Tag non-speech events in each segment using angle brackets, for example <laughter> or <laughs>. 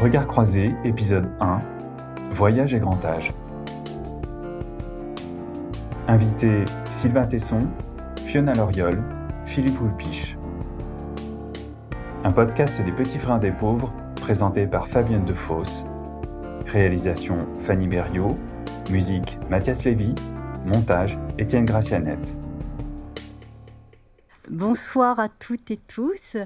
Regard croisé, épisode 1. Voyage et grand âge. Invité Sylvain Tesson, Fiona Loriol, Philippe Houlpiche. Un podcast des petits frères des pauvres, présenté par Fabienne Defosse. Réalisation Fanny Berriot. Musique Mathias Lévy. Montage Étienne Gracianette. Bonsoir à toutes et tous.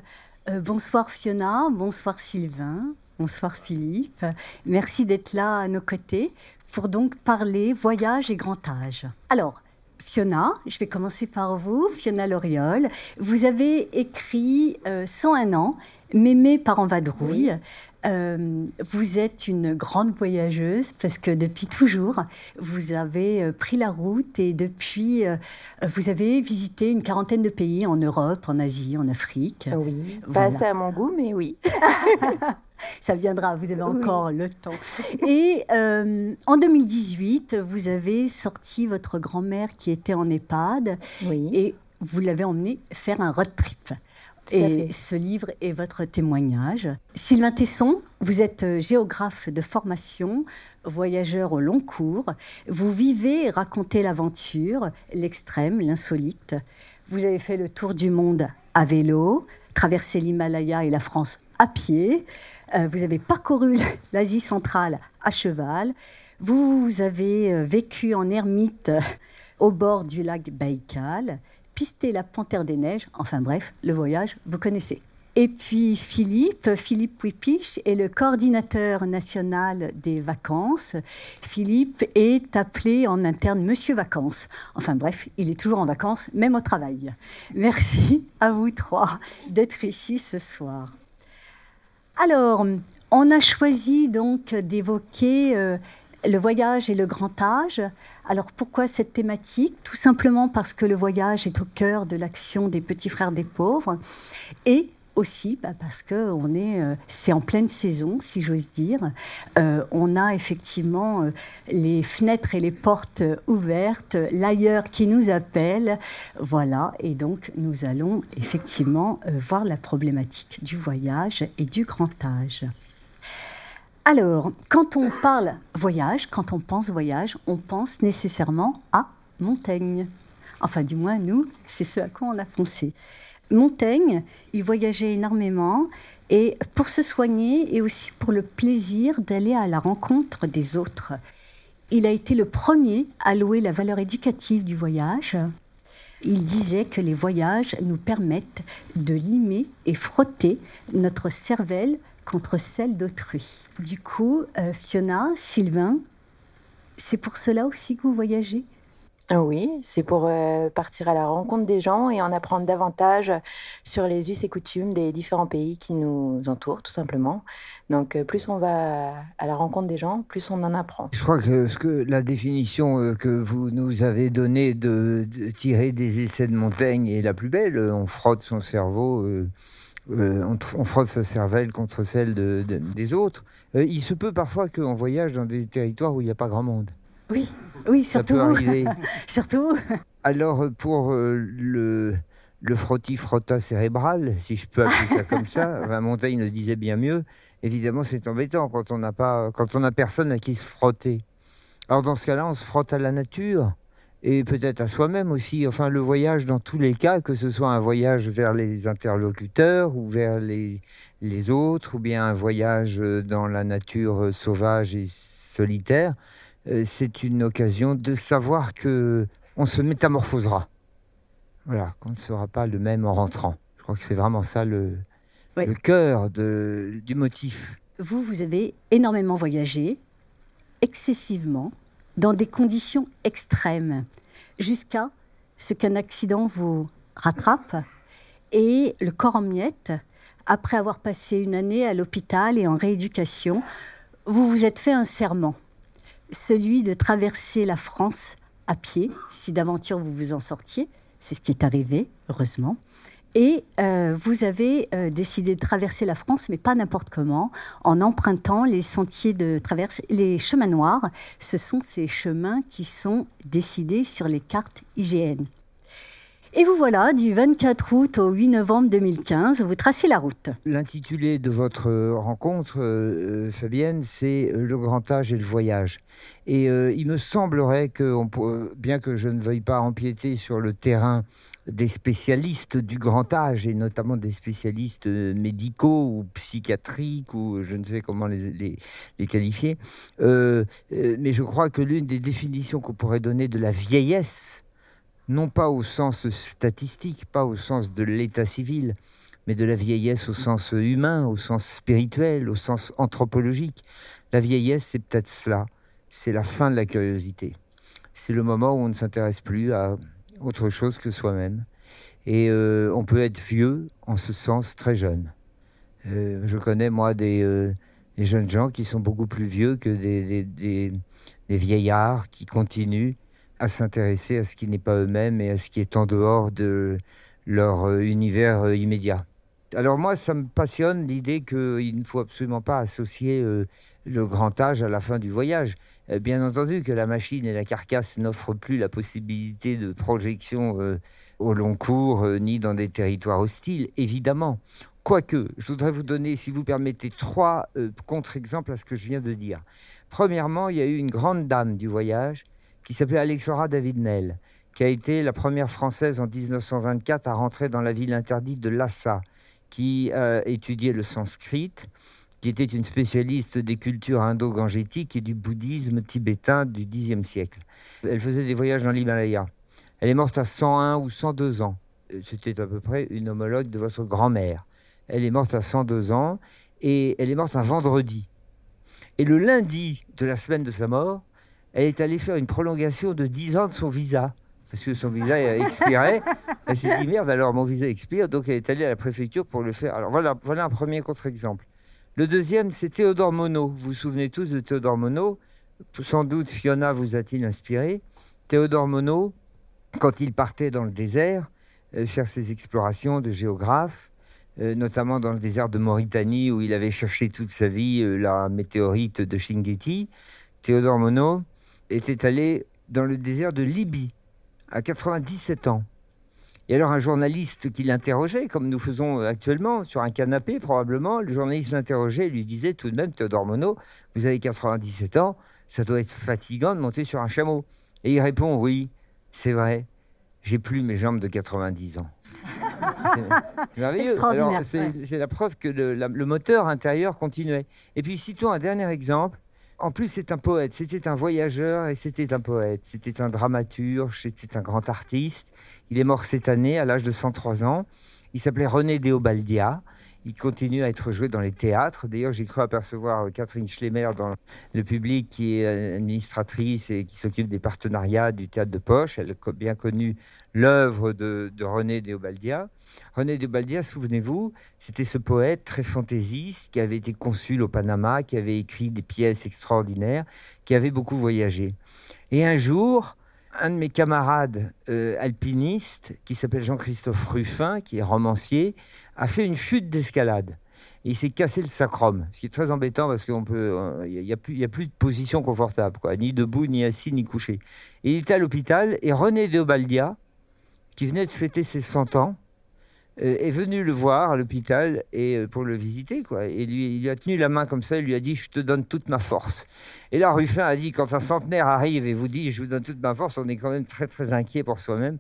Euh, bonsoir Fiona, bonsoir Sylvain, bonsoir Philippe. Merci d'être là à nos côtés pour donc parler voyage et grand âge. Alors, Fiona, je vais commencer par vous, Fiona Loriol. Vous avez écrit euh, 101 ans, Mémé par en vadrouille. Euh, vous êtes une grande voyageuse parce que depuis toujours, vous avez euh, pris la route et depuis, euh, vous avez visité une quarantaine de pays en Europe, en Asie, en Afrique. Oui, pas assez à mon goût, mais oui. <laughs> Ça viendra, vous avez encore le temps. Et en 2018, vous avez sorti votre grand-mère qui était en EHPAD Oui. et vous l'avez emmenée faire un road trip. Et ce livre est votre témoignage. Sylvain Tesson, vous êtes euh, géographe de formation, voyageur au long cours. Vous vivez et racontez l'aventure, l'extrême, l'insolite. Vous avez fait le tour du monde à vélo, traversé l'Himalaya et la France à pied. Euh, vous avez parcouru <laughs> l'Asie centrale à cheval. Vous avez euh, vécu en ermite au bord du lac Baïkal pister la panthère des neiges. Enfin bref, le voyage, vous connaissez. Et puis Philippe, Philippe Wipiche est le coordinateur national des vacances. Philippe est appelé en interne Monsieur Vacances. Enfin bref, il est toujours en vacances, même au travail. Merci à vous trois d'être ici ce soir. Alors, on a choisi donc d'évoquer euh, le voyage et le grand âge. Alors pourquoi cette thématique? Tout simplement parce que le voyage est au cœur de l'action des petits frères des pauvres et aussi bah, parce que on est, euh, c'est en pleine saison, si j'ose dire. Euh, on a effectivement euh, les fenêtres et les portes ouvertes, l'ailleurs qui nous appelle, voilà. Et donc nous allons effectivement voir la problématique du voyage et du grand âge. Alors, quand on parle voyage, quand on pense voyage, on pense nécessairement à Montaigne. Enfin, du moins, nous, c'est ce à quoi on a pensé. Montaigne, il voyageait énormément et pour se soigner et aussi pour le plaisir d'aller à la rencontre des autres. Il a été le premier à louer la valeur éducative du voyage. Il disait que les voyages nous permettent de limer et frotter notre cervelle contre celle d'autrui. Du coup, euh, Fiona, Sylvain, c'est pour cela aussi que vous voyagez? Ah Oui, c'est pour euh, partir à la rencontre des gens et en apprendre davantage sur les us et coutumes des différents pays qui nous entourent, tout simplement. Donc, euh, plus on va à la rencontre des gens, plus on en apprend. Je crois que, ce que la définition que vous nous avez donnée de, de tirer des essais de Montaigne est la plus belle. On frotte son cerveau. Euh, on, on, frotte sa cervelle contre celle de, de, des autres. Euh, il se peut parfois qu'on voyage dans des territoires où il n'y a pas grand monde. Oui, oui, surtout. Ça peut arriver. <laughs> surtout. Alors, pour euh, le, le frotti-frotta cérébral, si je peux appeler ça comme ça, <laughs> enfin, Montaigne le disait bien mieux, évidemment, c'est embêtant quand on n'a pas, quand on n'a personne à qui se frotter. Alors, dans ce cas-là, on se frotte à la nature et peut-être à soi-même aussi. Enfin, le voyage dans tous les cas, que ce soit un voyage vers les interlocuteurs ou vers les, les autres, ou bien un voyage dans la nature sauvage et solitaire, euh, c'est une occasion de savoir que on se métamorphosera. Voilà, qu'on ne sera pas le même en rentrant. Je crois que c'est vraiment ça le, cœur de, du motif. Vous, vous avez énormément voyagé, excessivement, dans des conditions extrêmes, jusqu'à ce qu'un accident vous rattrape. Et le corps en miettes, après avoir passé une année à l'hôpital et en rééducation, vous vous êtes fait un serment, celui de traverser la France à pied, si d'aventure vous vous en sortiez, c'est ce qui est arrivé, heureusement, et euh, vous avez euh, décidé de traverser la France, mais pas n'importe comment, en empruntant les sentiers de traverse, les chemins noirs. Ce sont ces chemins qui sont décidés sur les cartes IGN. Et vous voilà, du 24 août au 8 novembre 2015, vous tracez la route. L'intitulé de votre rencontre, euh, Fabienne, c'est Le grand âge et le voyage. Et il me semblerait que, bien que je ne veuille pas empiéter sur le terrain des spécialistes du grand âge, et notamment des spécialistes médicaux ou psychiatriques, ou je ne sais comment les, qualifier. Euh, euh, mais je crois que l'une des définitions qu'on pourrait donner de la vieillesse, non pas au sens statistique, pas au sens de l'état civil, mais de la vieillesse au sens humain, au sens spirituel, au sens anthropologique. La vieillesse, c'est peut-être cela. C'est la fin de la curiosité. C'est le moment où on ne s'intéresse plus à autre chose que soi-même. Et euh, on peut être vieux en ce sens très jeune. Euh, je connais, moi, euh, des, jeunes gens qui sont beaucoup plus vieux que des, vieillards qui continuent à s'intéresser à ce qui n'est pas eux-mêmes et à ce qui est en dehors de leur univers immédiat. Alors moi, ça me passionne l'idée qu'il ne faut absolument pas associer le grand âge à la fin du voyage. Euh, bien entendu que la machine et la carcasse n'offrent plus la possibilité de projection euh, au long cours euh, ni dans des territoires hostiles, évidemment. Quoique, je voudrais vous donner, si vous permettez, trois contre-exemples à ce que je viens de dire. Premièrement, il y a eu une grande dame du voyage qui s'appelait Alexandra David-Nel, qui a été la première Française en 1924 à rentrer dans la ville interdite de Lhasa, qui a étudié le sanskrit qui était une spécialiste des cultures indo-gangétiques et du bouddhisme tibétain du Xe siècle. Elle faisait des voyages dans l'Himalaya. Elle est morte à 101 ou 102 ans. C'était à peu près une homologue de votre grand-mère. Elle est morte à 102 ans et elle est morte un vendredi. Et le lundi de la semaine de sa mort, elle est allée faire une prolongation de 10 ans de son visa. Parce que son visa expirait. <laughs> Elle s'est dit merde, alors mon visa expire. Donc elle est allée à la préfecture pour le faire. Alors voilà, voilà un premier contre-exemple. Le deuxième, c'est Théodore Monod. Vous vous souvenez tous de Théodore Monod? Sans doute Fiona vous a-t-il inspiré. Théodore Monod, quand il partait dans le désert euh, faire ses explorations de géographe, euh, notamment dans le désert de Mauritanie où il avait cherché toute sa vie euh, la météorite de Shingueti, Théodore Monod était allé dans le désert de Libye à 97 ans. Et alors un journaliste qui l'interrogeait, comme nous faisons actuellement, sur un canapé probablement, le journaliste l'interrogeait et lui disait tout de même, Théodore Monod, vous avez 97 ans, ça doit être fatigant de monter sur un chameau. Et il répond, oui, c'est vrai, j'ai plus mes jambes de 90 ans. C'est merveilleux. C'est la preuve que le, le, moteur intérieur continuait. Et puis citons un dernier exemple. En plus, c'est un poète, c'était un voyageur et c'était un poète. C'était un dramaturge, c'était un grand artiste. Il est mort cette année à l'âge de 103 ans. Il s'appelait René Deobaldia. Il continue à être joué dans les théâtres. D'ailleurs, j'ai cru apercevoir Catherine Schlemmer dans le public, qui est administratrice et qui s'occupe des partenariats du théâtre de poche. Elle a bien connu l'œuvre de, René Deobaldia. René Deobaldia, souvenez-vous, c'était ce poète très fantaisiste qui avait été consul au Panama, qui avait écrit des pièces extraordinaires, qui avait beaucoup voyagé. Et un jour, un de mes camarades euh, alpinistes, qui s'appelle Jean-Christophe Ruffin, qui est romancier, a fait une chute d'escalade. il s'est cassé le sacrum, ce qui est très embêtant parce qu'il n'y a, plus, a plus de position confortable, quoi, ni debout, ni assis, ni couché. Il était à l'hôpital et René de Obaldia, qui venait de fêter ses 100 ans, euh, est venu le voir à l'hôpital et euh, pour le visiter quoi. Et lui, il lui a tenu la main comme ça, il lui a dit je te donne toute ma force. Et là Ruffin a dit quand un centenaire arrive et vous dit je vous donne toute ma force, on est quand même très très inquiet pour soi-même.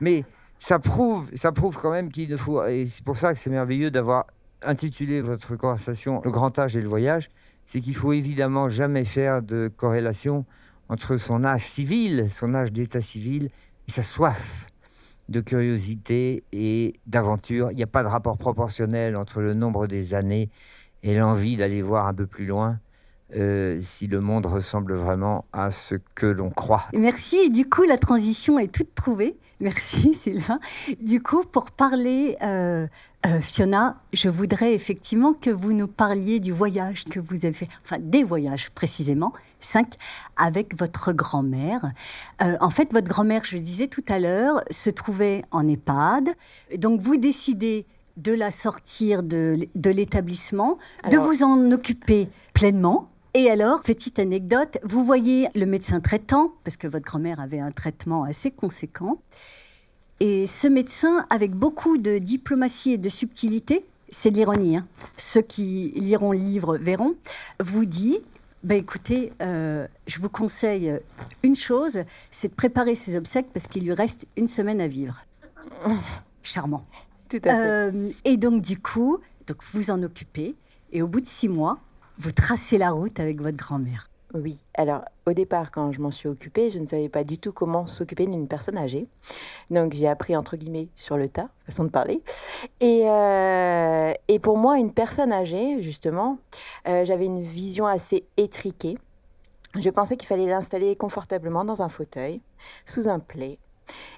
Mais ça prouve, ça prouve quand même qu'il ne faut et c'est pour ça que c'est merveilleux d'avoir intitulé votre conversation Le grand âge et le voyage, c'est qu'il faut évidemment jamais faire de corrélation entre son âge civil, son âge d'état civil et sa soif de curiosité et d'aventure. Il n'y a pas de rapport proportionnel entre le nombre des années et l'envie d'aller voir un peu plus loin. Euh, si le monde ressemble vraiment à ce que l'on croit. Merci. Du coup, la transition est toute trouvée. Merci <laughs> Sylvain. Du coup, pour parler, euh, euh, Fiona, je voudrais effectivement que vous nous parliez du voyage que vous avez fait, enfin des voyages précisément, cinq, avec votre grand-mère. Euh, en fait, votre grand-mère, je le disais tout à l'heure, se trouvait en EHPAD. Donc, vous décidez de la sortir de, de l'établissement, de vous en occuper pleinement. Et alors, petite anecdote, vous voyez le médecin traitant, parce que votre grand-mère avait un traitement assez conséquent, Et ce médecin, avec beaucoup de diplomatie et de subtilité, c'est de l'ironie, hein. ceux qui liront le livre verront, vous dit ben écoutez, euh, je vous conseille une chose, c'est de préparer ses obsèques parce qu'il lui reste une semaine à vivre. <laughs> Charmant. Tout à fait. Euh, et donc du coup, donc vous en occupez et au bout de six mois, vous tracez la route avec votre grand-mère. Oui, alors au départ, quand je m'en suis occupée, je ne savais pas du tout comment s'occuper d'une personne âgée. Donc j'ai appris entre guillemets sur le tas, façon de parler. Et, euh, pour moi, une personne âgée, justement, euh, j'avais une vision assez étriquée. Je pensais qu'il fallait l'installer confortablement dans un fauteuil, sous un plaid,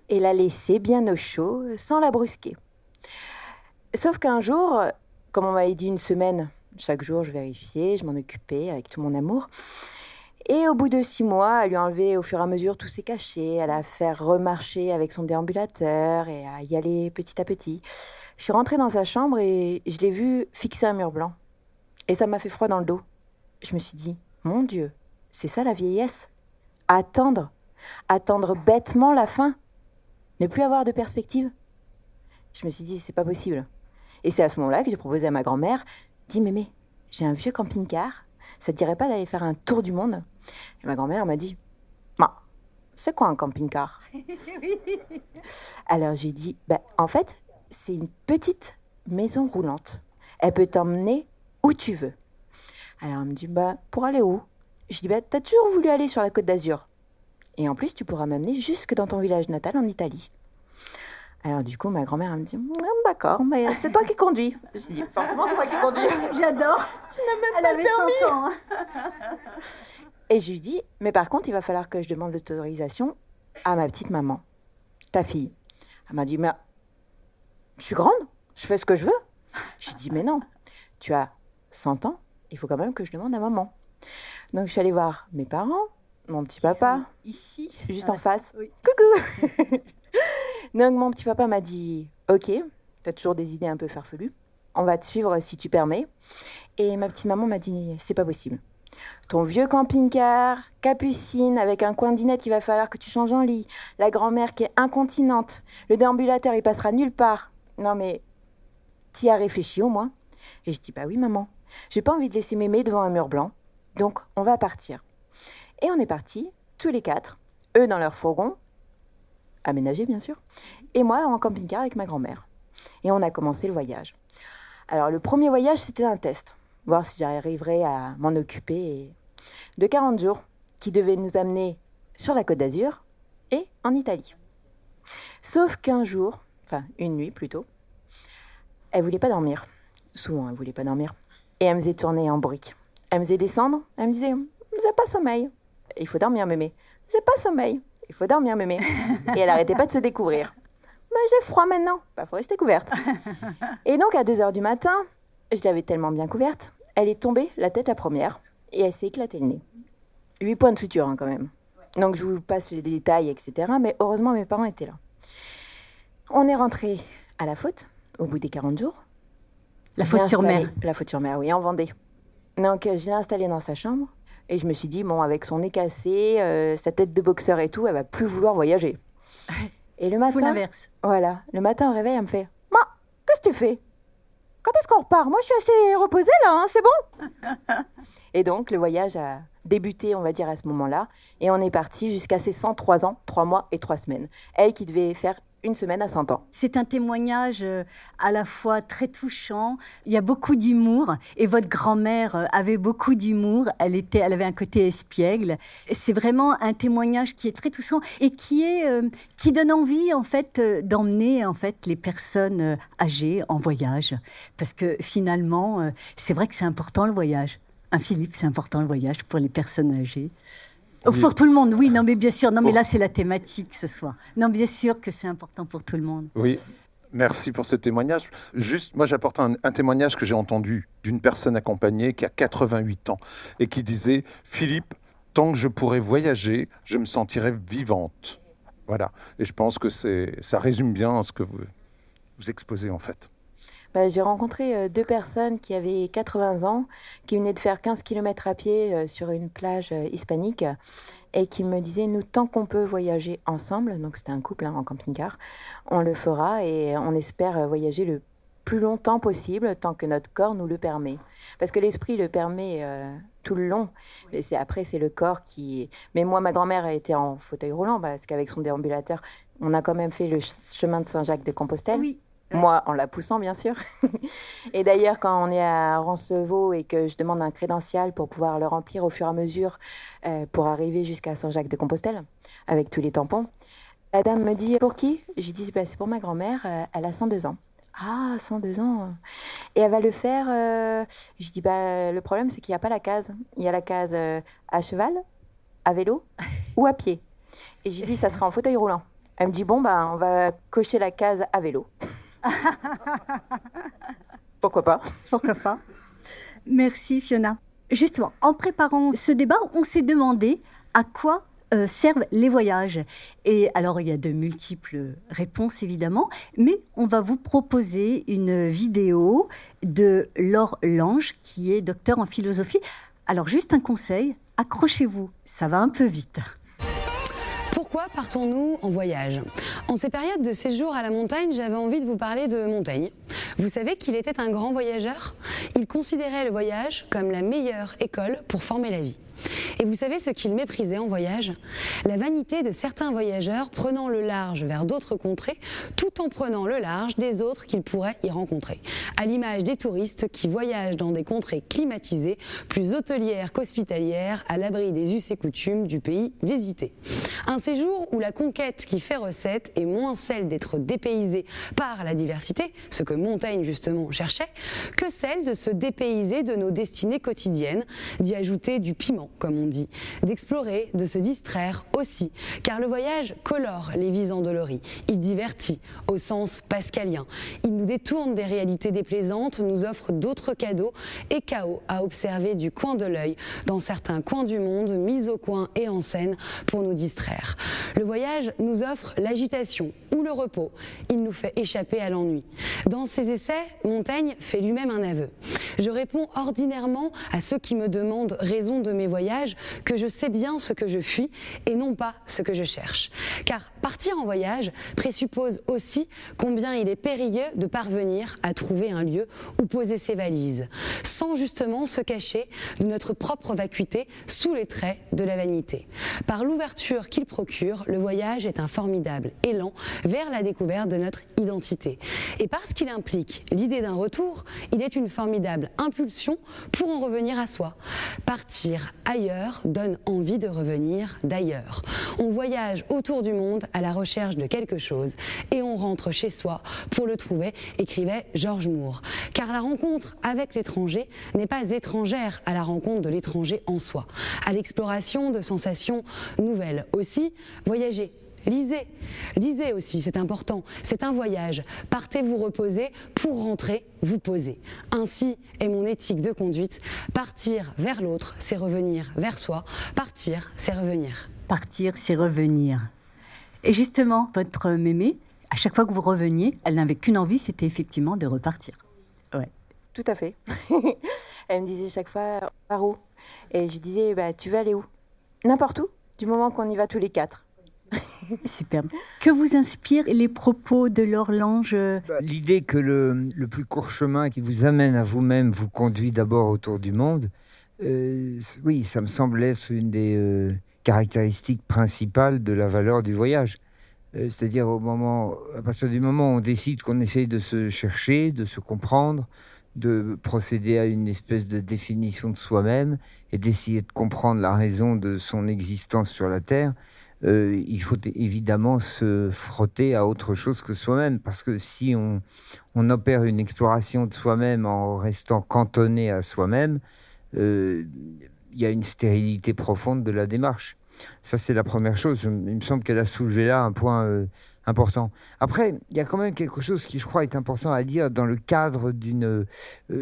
et la laisser bien au chaud, sans la brusquer. Sauf qu'un jour, comme on m'avait dit une semaine, chaque jour je vérifiais, je m'en occupais avec tout mon amour. Et au bout de six mois, à lui enlever au fur et à mesure tous ses cachets, à la faire remarcher avec son déambulateur et à y aller petit à petit. Je suis rentrée dans sa chambre et je l'ai vu fixer un mur blanc. Et ça m'a fait froid dans le dos. Je me suis dit, mon Dieu, c'est ça la vieillesse Attendre, attendre bêtement la fin, ne plus avoir de perspective. Je me suis dit, c'est pas possible. Et c'est à ce moment-là que j'ai proposé à ma grand-mère, dis mémé, j'ai un vieux camping-car, ça te dirait pas d'aller faire un tour du monde? Et ma grand-mère m'a dit Ma, c'est quoi un camping-car? <laughs> Alors j'ai dit bah, En fait, c'est une petite maison roulante. Elle peut t'emmener où tu veux. Alors elle me dit bah, Pour aller où? Je dis bah, T'as toujours voulu aller sur la côte d'Azur. Et en plus, tu pourras m'amener jusque dans ton village natal en Italie. Alors du coup, ma grand-mère me dit mm, D'accord, mais c'est toi qui conduis. Je dis Forcément, c'est moi qui conduis. <laughs> J'adore. Tu n'as même Elle pas avait le permis. 100 ans. hein. <laughs> Et je lui dis, mais par contre, il va falloir que je demande l'autorisation à ma petite maman, ta fille. Elle m'a dit, mais je suis grande, je fais ce que je veux. Je lui dis, mais non, tu as 100 ans, il faut quand même que je demande à maman. Donc je suis allée voir mes parents, mon petit papa, Ici. juste Ah, en face. oui. Coucou <laughs> Donc mon petit papa m'a dit, ok, tu as toujours des idées un peu farfelues, on va te suivre si tu permets. Et ma petite maman m'a dit, c'est pas possible. Ton vieux camping-car, capucine, avec un coin dinette qu'il va falloir que tu changes en lit, la grand-mère qui est incontinente, le déambulateur il passera nulle part. Non mais, t'y as réfléchi au moins Et je dis, bah oui maman, j'ai pas envie de laisser mémé devant un mur blanc, donc on va partir. Et on est partis, tous les quatre, eux dans leur fourgon, aménagé bien sûr, et moi en camping-car avec ma grand-mère. Et on a commencé le voyage. Alors le premier voyage c'était un test, voir si j'arriverais à m'en occuper de 40 jours qui devaient nous amener sur la côte d'Azur et en Italie. Sauf qu'un jour, enfin une nuit plutôt, elle voulait pas dormir. Souvent elle voulait pas dormir. Et elle me faisait tourner en brique. Elle me faisait descendre, elle me disait J'ai pas sommeil. Il faut dormir, mémé. J'ai pas sommeil. Il faut dormir, mémé. Et elle arrêtait pas de se découvrir. Mais j'ai froid maintenant. Bah, faut rester couverte. <laughs> Et donc, à 2 h du matin, je l'avais tellement bien couverte, elle est tombée la tête la première et elle s'est éclatée le nez. 8 points de suture, hein, quand même. Donc, je vous passe les détails, etc. Mais heureusement, mes parents étaient là. On est rentré à la faute au bout des 40 jours. La faute sur mer. La faute sur mer, oui, en Vendée. Donc, je l'ai installée dans sa chambre et je me suis dit, bon, avec son nez cassé, euh, sa tête de boxeur et tout, elle va plus vouloir voyager. <laughs> Et le matin, l'inverse. voilà, le matin au réveil, elle me fait Ma, qu'est-ce que tu fais? Quand est-ce qu'on repart? Moi, je suis assez reposée là, hein, c'est bon? <laughs> Et donc, le voyage a débuté, on va dire, à ce moment-là. Et on est parti jusqu'à ses 103 ans, 3 mois et 3 semaines. Elle qui devait faire une semaine à 100 ans. C'est un témoignage euh, à la fois très touchant. Il y a beaucoup d'humour et votre grand-mère euh, avait beaucoup d'humour. Elle était, elle avait un côté espiègle. C'est vraiment un témoignage qui est très touchant et qui est, euh, qui donne envie en fait d'emmener en fait les personnes âgées en voyage parce que finalement c'est vrai que c'est important le voyage. Un Philippe, c'est important le voyage pour les personnes âgées. Oh. Pour tout le monde, oui, non mais bien sûr, non mais Pour- là c'est la thématique ce soir. Non bien sûr que c'est important pour tout le monde. Oui, merci pour ce témoignage. Juste, moi j'apporte un, un témoignage que j'ai entendu d'une personne accompagnée qui a 88 ans et qui disait Philippe, tant que je pourrai voyager, je me sentirai vivante. Voilà. Et je pense que ça résume bien ce que vous, vous exposez en fait. Bah, j'ai rencontré euh, deux personnes qui avaient 80 ans, qui venaient de faire 15 km à pied euh, sur une plage euh, hispanique et qui me disait, nous, tant qu'on peut voyager ensemble, donc c'était un couple hein, en camping-car, on le fera et on espère voyager le plus longtemps possible tant que notre corps nous le permet. Parce que l'esprit le permet euh, tout le long. Et c'est après, c'est le corps qui. Mais moi, ma grand-mère a été en fauteuil roulant parce qu'avec son déambulateur, on a quand même fait le chemin de Saint-Jacques de Compostelle. Oui. Moi, en la poussant, bien sûr. <laughs> et d'ailleurs, quand on est à Rancevaux et que je demande un crédential pour pouvoir le remplir au fur et à mesure euh, pour arriver jusqu'à Saint-Jacques de Compostelle, avec tous les tampons, la dame me dit Pour qui? Je lui dis bah, C'est pour ma grand-mère, euh, elle a 102 ans. Ah, 102 ans. Et elle va le faire. Euh, je dis bah le problème c'est qu'il n'y a pas la case. Il y a la case euh, à cheval, à vélo <laughs> ou à pied. Et je dis ça sera en fauteuil roulant. Elle me dit bon bah on va cocher la case à vélo. <laughs> Pourquoi pas? Pourquoi pas? Merci Fiona. Justement, en préparant ce débat, on s'est demandé à quoi euh, servent les voyages Et alors, il y a de multiples réponses, évidemment, mais on va vous proposer une vidéo de Laure Lange, qui est docteur en philosophie. Alors, juste un conseil, accrochez-vous, ça va un peu vite. Partons-nous en voyage En ces périodes de séjour à la montagne, j'avais envie de vous parler de Montaigne. Vous savez qu'il était un grand voyageur? Il considérait le voyage comme la meilleure école pour former la vie. Et vous savez ce qu'il méprisait en voyage? La vanité de certains voyageurs prenant le large vers d'autres contrées, tout en prenant le large des autres qu'ils pourraient y rencontrer. À l'image des touristes qui voyagent dans des contrées climatisées, plus hôtelières qu'hospitalières, à l'abri des us et coutumes du pays visité. Un séjour où la conquête qui fait recette est moins celle d'être dépaysé par la diversité, ce que Montaigne justement cherchait, que celle de se dépayser de nos destinées quotidiennes, d'y ajouter du piment comme on dit, d'explorer, de se distraire aussi, car le voyage colore les vies endolories, il divertit au sens pascalien, il nous détourne des réalités déplaisantes, nous offre d'autres cadeaux et chaos à observer du coin de l'œil dans certains coins du monde mis au coin et en scène pour nous distraire. Le voyage nous offre l'agitation ou le repos, il nous fait échapper à l'ennui. Dans ses essais, Montaigne fait lui-même un aveu. Je réponds ordinairement à ceux qui me demandent raison de mes voyage que je sais bien ce que je fuis et non pas ce que je cherche. Car partir en voyage présuppose aussi combien il est périlleux de parvenir à trouver un lieu où poser ses valises, sans justement se cacher de notre propre vacuité sous les traits de la vanité. Par l'ouverture qu'il procure, le voyage est un formidable élan vers la découverte de notre identité. Et parce qu'il implique l'idée d'un retour, il est une formidable impulsion pour en revenir à soi. Partir ailleurs donne envie de revenir d'ailleurs. On voyage autour du monde à la recherche de quelque chose et on rentre chez soi pour le trouver, écrivait Georges Moore. Car la rencontre avec l'étranger n'est pas étrangère à la rencontre de l'étranger en soi, à l'exploration de sensations nouvelles. Aussi, voyager Lisez, lisez aussi, c'est important. C'est un voyage. Partez vous reposer pour rentrer vous poser. Ainsi est mon éthique de conduite. Partir vers l'autre, c'est revenir vers soi. Partir, c'est revenir. Partir, c'est revenir. Et justement, votre mémé, à chaque fois que vous reveniez, elle n'avait qu'une envie, c'était effectivement de repartir. Ouais. Tout à fait. <laughs> elle me disait chaque fois, par où Et je disais, bah, tu veux aller où? N'importe où, du moment qu'on y va tous les quatre. <laughs> Superbe. Que vous inspirent les propos de l'horloge bah, L'idée que le, plus court chemin qui vous amène à vous-même vous conduit d'abord autour du monde, euh, oui, ça me semble être une des euh, caractéristiques principales de la valeur du voyage. Euh, c'est-à-dire au moment, à partir du moment où on décide qu'on essaye de se chercher, de se comprendre, de procéder à une espèce de définition de soi-même et d'essayer de comprendre la raison de son existence sur la Terre, euh, il faut évidemment se frotter à autre chose que soi-même, parce que si on, opère une exploration de soi-même en restant cantonné à soi-même, euh, il y a une stérilité profonde de la démarche. Ça, c'est la première chose. il me semble qu'elle a soulevé là un point euh, important. Après, il y a quand même quelque chose qui, je crois, est important à dire dans le cadre d'une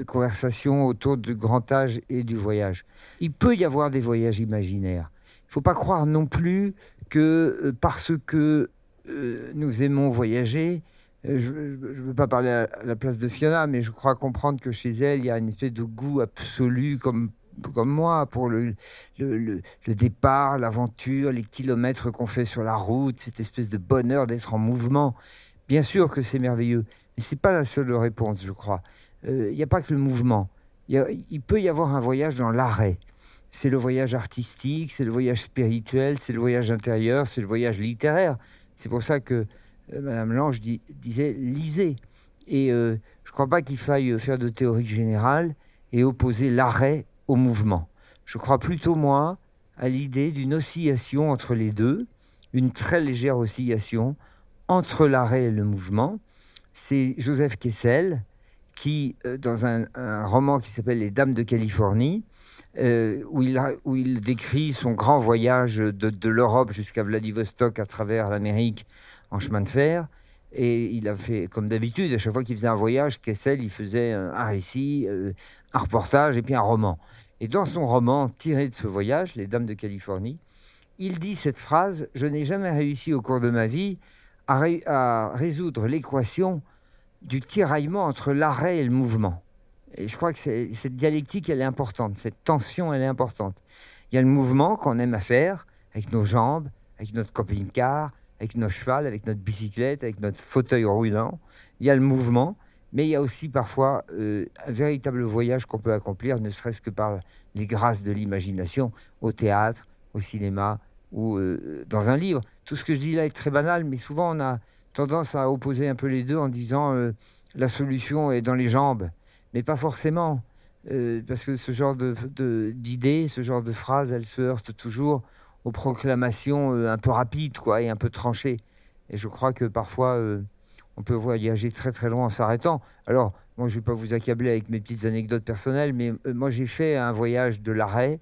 conversation autour du grand âge et du voyage. Il peut y avoir des voyages imaginaires. Il ne faut pas croire non plus que euh, parce que euh, nous aimons voyager, euh, je ne veux pas parler à la place de Fiona, mais je crois comprendre que chez elle, il y a une espèce de goût absolu, comme comme moi pour le, le, départ, l'aventure, les kilomètres qu'on fait sur la route, cette espèce de bonheur d'être en mouvement. Bien sûr que c'est merveilleux, mais c'est pas la seule réponse, je crois. Il n'y a pas que le mouvement. Il peut y avoir un voyage dans l'arrêt. C'est le voyage artistique, c'est le voyage spirituel, c'est le voyage intérieur, c'est le voyage littéraire. C'est pour ça que euh, Madame Lange disait lisez. Et euh, je ne crois pas qu'il faille faire de théorie générale et opposer l'arrêt au mouvement. Je crois plutôt, moi, à l'idée d'une oscillation entre les deux, une très légère oscillation entre l'arrêt et le mouvement. C'est Joseph Kessel qui, euh, dans un, roman qui s'appelle Les Dames de Californie, euh, où, il décrit son grand voyage de, l'Europe jusqu'à Vladivostok à travers l'Amérique en chemin de fer, et il a fait, comme d'habitude, à chaque fois qu'il faisait un voyage, Kessel, il faisait un récit, euh, un reportage et puis un roman. Et dans son roman tiré de ce voyage, Les Dames de Californie, il dit cette phrase Je n'ai jamais réussi au cours de ma vie à résoudre l'équation du tiraillement entre l'arrêt et le mouvement. Et je crois que cette dialectique, elle est importante, cette tension, elle est importante. Il y a le mouvement qu'on aime à faire avec nos jambes, avec notre camping-car, avec nos chevals, avec notre bicyclette, avec notre fauteuil roulant. Il y a le mouvement, mais il y a aussi parfois euh, un véritable voyage qu'on peut accomplir, ne serait-ce que par les grâces de l'imagination, au théâtre, au cinéma ou euh, dans un livre. Tout ce que je dis là est très banal, mais souvent on a tendance à opposer un peu les deux en disant euh, la solution est dans les jambes, mais pas forcément. parce que ce genre d'idées, de, ce genre de phrases, elles se heurtent toujours aux proclamations euh, un peu rapides quoi, et un peu tranchées. Et je crois que parfois, euh, on peut voyager très très loin en s'arrêtant. Alors, moi, je ne vais pas vous accabler avec mes petites anecdotes personnelles, mais euh, moi, j'ai fait un voyage de l'arrêt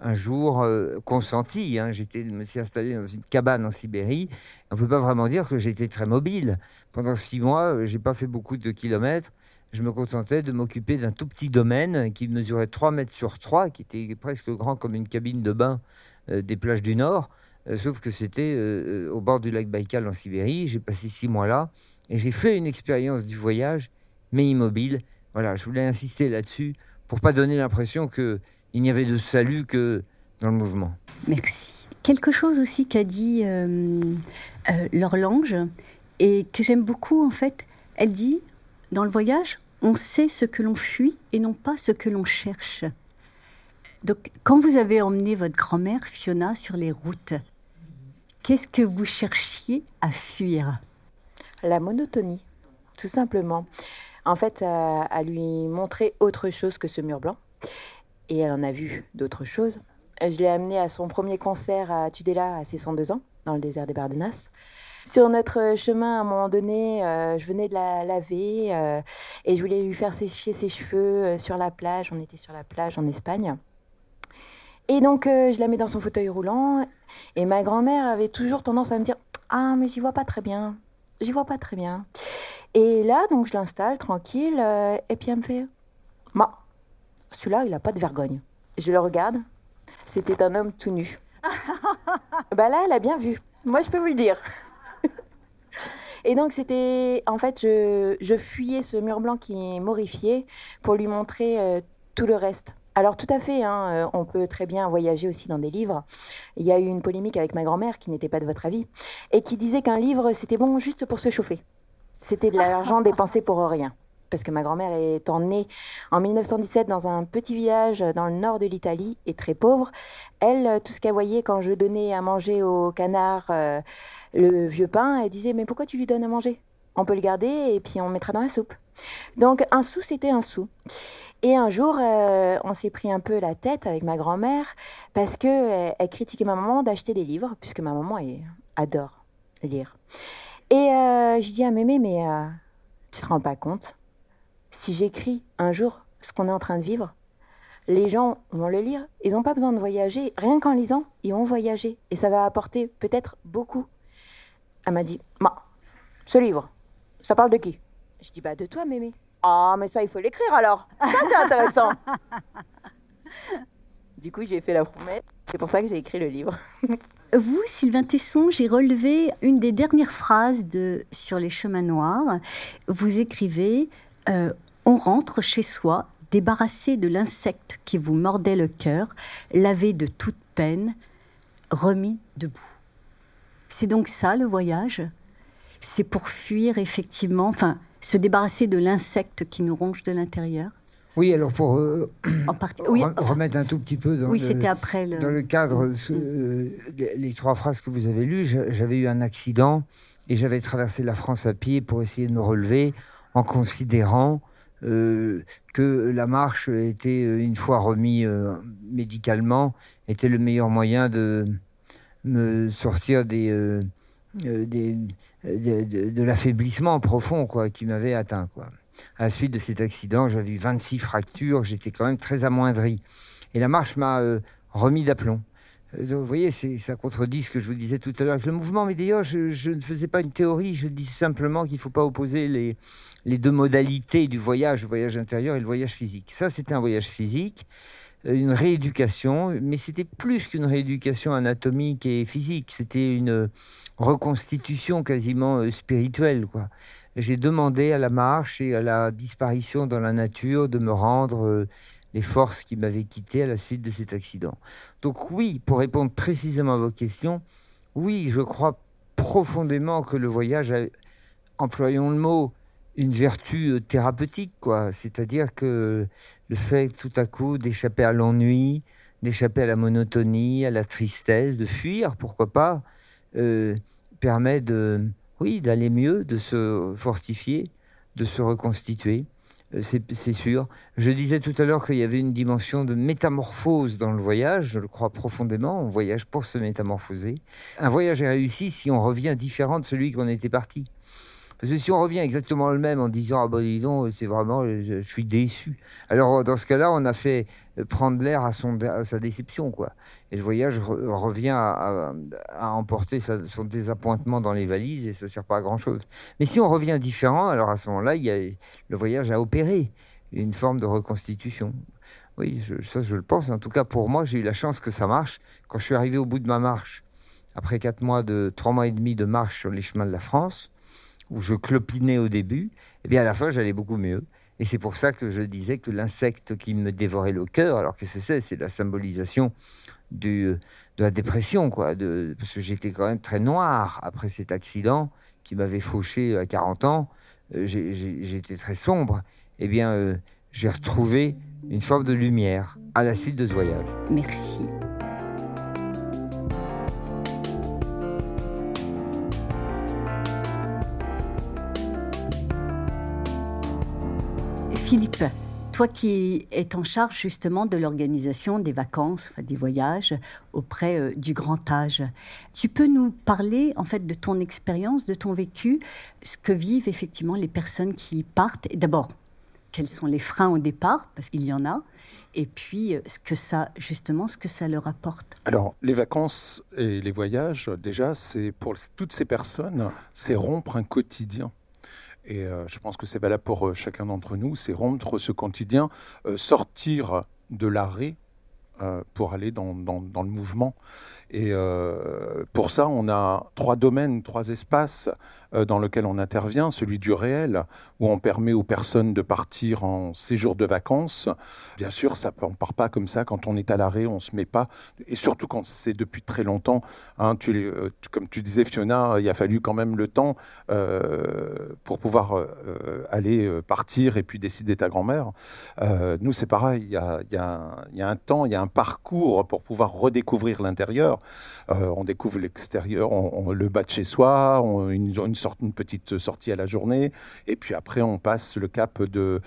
un jour consenti. Hein. J'étais, me suis installé dans une cabane en Sibérie. On ne peut pas vraiment dire que j'étais très mobile. Pendant six mois, j'ai pas fait beaucoup de kilomètres. Je me contentais de m'occuper d'un tout petit domaine qui mesurait 3 mètres sur 3, qui était presque grand comme une cabine de bain euh, des plages du Nord, euh, sauf que c'était euh, au bord du lac Baïkal en Sibérie. J'ai passé six mois là et j'ai fait une expérience du voyage, mais immobile. Voilà, je voulais insister là-dessus pour pas donner l'impression qu'il n'y avait de salut que dans le mouvement. Merci. Quelque chose aussi qu'a dit euh, Lange et que j'aime beaucoup en fait. Elle dit dans le voyage, on sait ce que l'on fuit et non pas ce que l'on cherche. Donc, quand vous avez emmené votre grand-mère, Fiona, sur les routes, qu'est-ce que vous cherchiez à fuir? La monotonie, tout simplement. En fait, à, lui montrer autre chose que ce mur blanc. Et elle en a vu d'autres choses. Je l'ai amenée à son premier concert à Tudela à ses 102 ans, dans le désert des Bardenas. Sur notre chemin, à un moment donné, euh, je venais de la laver euh, et je voulais lui faire sécher ses cheveux euh, sur la plage. On était sur la plage en Espagne. Et donc, euh, je la mets dans son fauteuil roulant. Et ma grand-mère avait toujours tendance à me dire Ah, mais j'y vois pas très bien. J'y vois pas très bien. Et là, donc, je l'installe tranquille. Euh, et puis, elle me fait Ma, celui-là, il a pas de vergogne. Je le regarde. C'était un homme tout nu. <laughs> bah là, elle a bien vu. Moi, je peux vous le dire. Et donc, c'était. En fait, je, je, fuyais ce mur blanc qui m'horrifiait pour lui montrer euh, tout le reste. Alors tout à fait, hein, euh, on peut très bien voyager aussi dans des livres. Il y a eu une polémique avec ma grand-mère qui n'était pas de votre avis et qui disait qu'un livre c'était bon juste pour se chauffer. C'était de l'argent <laughs> dépensé pour rien. Parce que ma grand-mère étant née en 1917 dans un petit village dans le nord de l'Italie et très pauvre, elle, tout ce qu'elle voyait quand je donnais à manger au canard euh, le vieux pain, elle disait Mais pourquoi tu lui donnes à manger? On peut le garder et puis on mettra dans la soupe. Donc un sou, c'était un sou. Et un jour, euh, on s'est pris un peu la tête avec ma grand-mère parce que euh, elle critiquait ma maman d'acheter des livres, puisque ma maman adore lire. Et euh, je dis à mémé, mais tu te rends pas compte Si j'écris un jour ce qu'on est en train de vivre, les gens vont le lire. Ils n'ont pas besoin de voyager. Rien qu'en lisant, ils vont voyager. Et ça va apporter peut-être beaucoup. Elle m'a dit, ma, ce livre, ça parle de qui? Je dis, bah de toi, mémé. Ah, mais ça, il faut l'écrire alors. Ça, c'est intéressant. <laughs> du coup, j'ai fait la promesse. C'est pour ça que j'ai écrit le livre. <laughs> Vous, Sylvain Tesson, j'ai relevé une des dernières phrases de Sur les chemins noirs. Vous écrivez euh, On rentre chez soi débarrassé de l'insecte qui vous mordait le cœur, lavé de toute peine, remis debout. C'est donc ça le voyage? C'est pour fuir effectivement, enfin, se débarrasser de l'insecte qui nous ronge de l'intérieur? Oui, alors pour euh, en partie, oui, remettre un tout petit peu dans, oui, le, après le... dans le cadre, euh, les trois phrases que vous avez lues, j'avais eu un accident et j'avais traversé la France à pied pour essayer de me relever en considérant euh, que la marche était, une fois remis médicalement, était le meilleur moyen de me sortir des, des de, l'affaiblissement profond quoi, qui m'avait atteint. Quoi à la suite de cet accident, j'avais eu 26 fractures, j'étais quand même très amoindri. Et la marche m'a euh, remis d'aplomb. Euh, vous voyez, ça contredit ce que je vous disais tout à l'heure. Le mouvement, mais d'ailleurs, je, ne faisais pas une théorie, je dis simplement qu'il ne faut pas opposer les, les deux modalités du voyage, le voyage intérieur et le voyage physique. Ça, c'était un voyage physique, euh, une rééducation, mais c'était plus qu'une rééducation anatomique et physique, c'était une reconstitution quasiment spirituelle, quoi j'ai demandé à la marche et à la disparition dans la nature de me rendre euh, les forces qui m'avaient quitté à la suite de cet accident. Donc oui, pour répondre précisément à vos questions, oui, je crois profondément que le voyage employons le mot, une vertu euh, thérapeutique, quoi. C'est-à-dire que le fait tout à coup d'échapper à l'ennui, d'échapper à la monotonie, à la tristesse, de fuir, pourquoi pas, euh, permet de oui, d'aller mieux, de se fortifier, de se reconstituer. Euh, c'est sûr. Je disais tout à l'heure qu'il y avait une dimension de métamorphose dans le voyage. Je le crois profondément. On voyage pour se métamorphoser. Un voyage est réussi si on revient différent de celui qu'on était parti. Parce que si on revient exactement le même en disant ah ben dis donc c'est vraiment je, suis déçu. Alors dans ce cas-là on a fait euh, prendre l'air à sa déception quoi. Et le voyage revient à, emporter son désappointement dans les valises et ça sert pas à grand chose. Mais si on revient différent alors à ce moment-là le voyage a opéré une forme de reconstitution. Oui, ça je le pense. En tout cas pour moi j'ai eu la chance que ça marche. Quand je suis arrivé au bout de ma marche après quatre mois de trois mois et demi de marche sur les chemins de la France où je clopinais au début, eh bien à la fin j'allais beaucoup mieux. Et c'est pour ça que je disais que l'insecte qui me dévorait le cœur, alors que c'est c'est la symbolisation du, de la dépression, quoi, parce que j'étais quand même très noir après cet accident qui m'avait fauché à 40 ans. Euh, j'étais très sombre. Eh bien, euh, j'ai retrouvé une forme de lumière à la suite de ce voyage. Merci. Philippe, toi qui es en charge justement de l'organisation des vacances, des voyages auprès euh, du grand âge, tu peux nous parler en fait de ton expérience, de ton vécu, ce que vivent effectivement les personnes qui partent? D'abord, quels sont les freins au départ, parce qu'il y en a, et puis euh, ce que ça justement ce que ça leur apporte? Alors les vacances et les voyages déjà c'est pour toutes ces personnes c'est rompre un quotidien et euh, je pense que c'est valable pour euh, chacun d'entre nous, c'est rompre ce quotidien, euh, sortir de l'arrêt pour aller dans, dans, le mouvement. Et pour ça, on a trois domaines, trois espaces dans lequel on intervient, celui du réel, où on permet aux personnes de partir en séjour de vacances. Bien sûr, ça ne part pas comme ça. Quand on est à l'arrêt, on ne se met pas. Et surtout quand c'est depuis très longtemps. Hein, euh, comme tu disais, Fiona, il a fallu quand même le temps euh, pour pouvoir aller partir et puis décider ta grand-mère. nous, c'est pareil. Il y, a, un temps, il y a un parcours pour pouvoir redécouvrir l'intérieur. on découvre l'extérieur, le bas de chez soi, on, une, une une petite sortie à la journée, et puis après on passe le cap de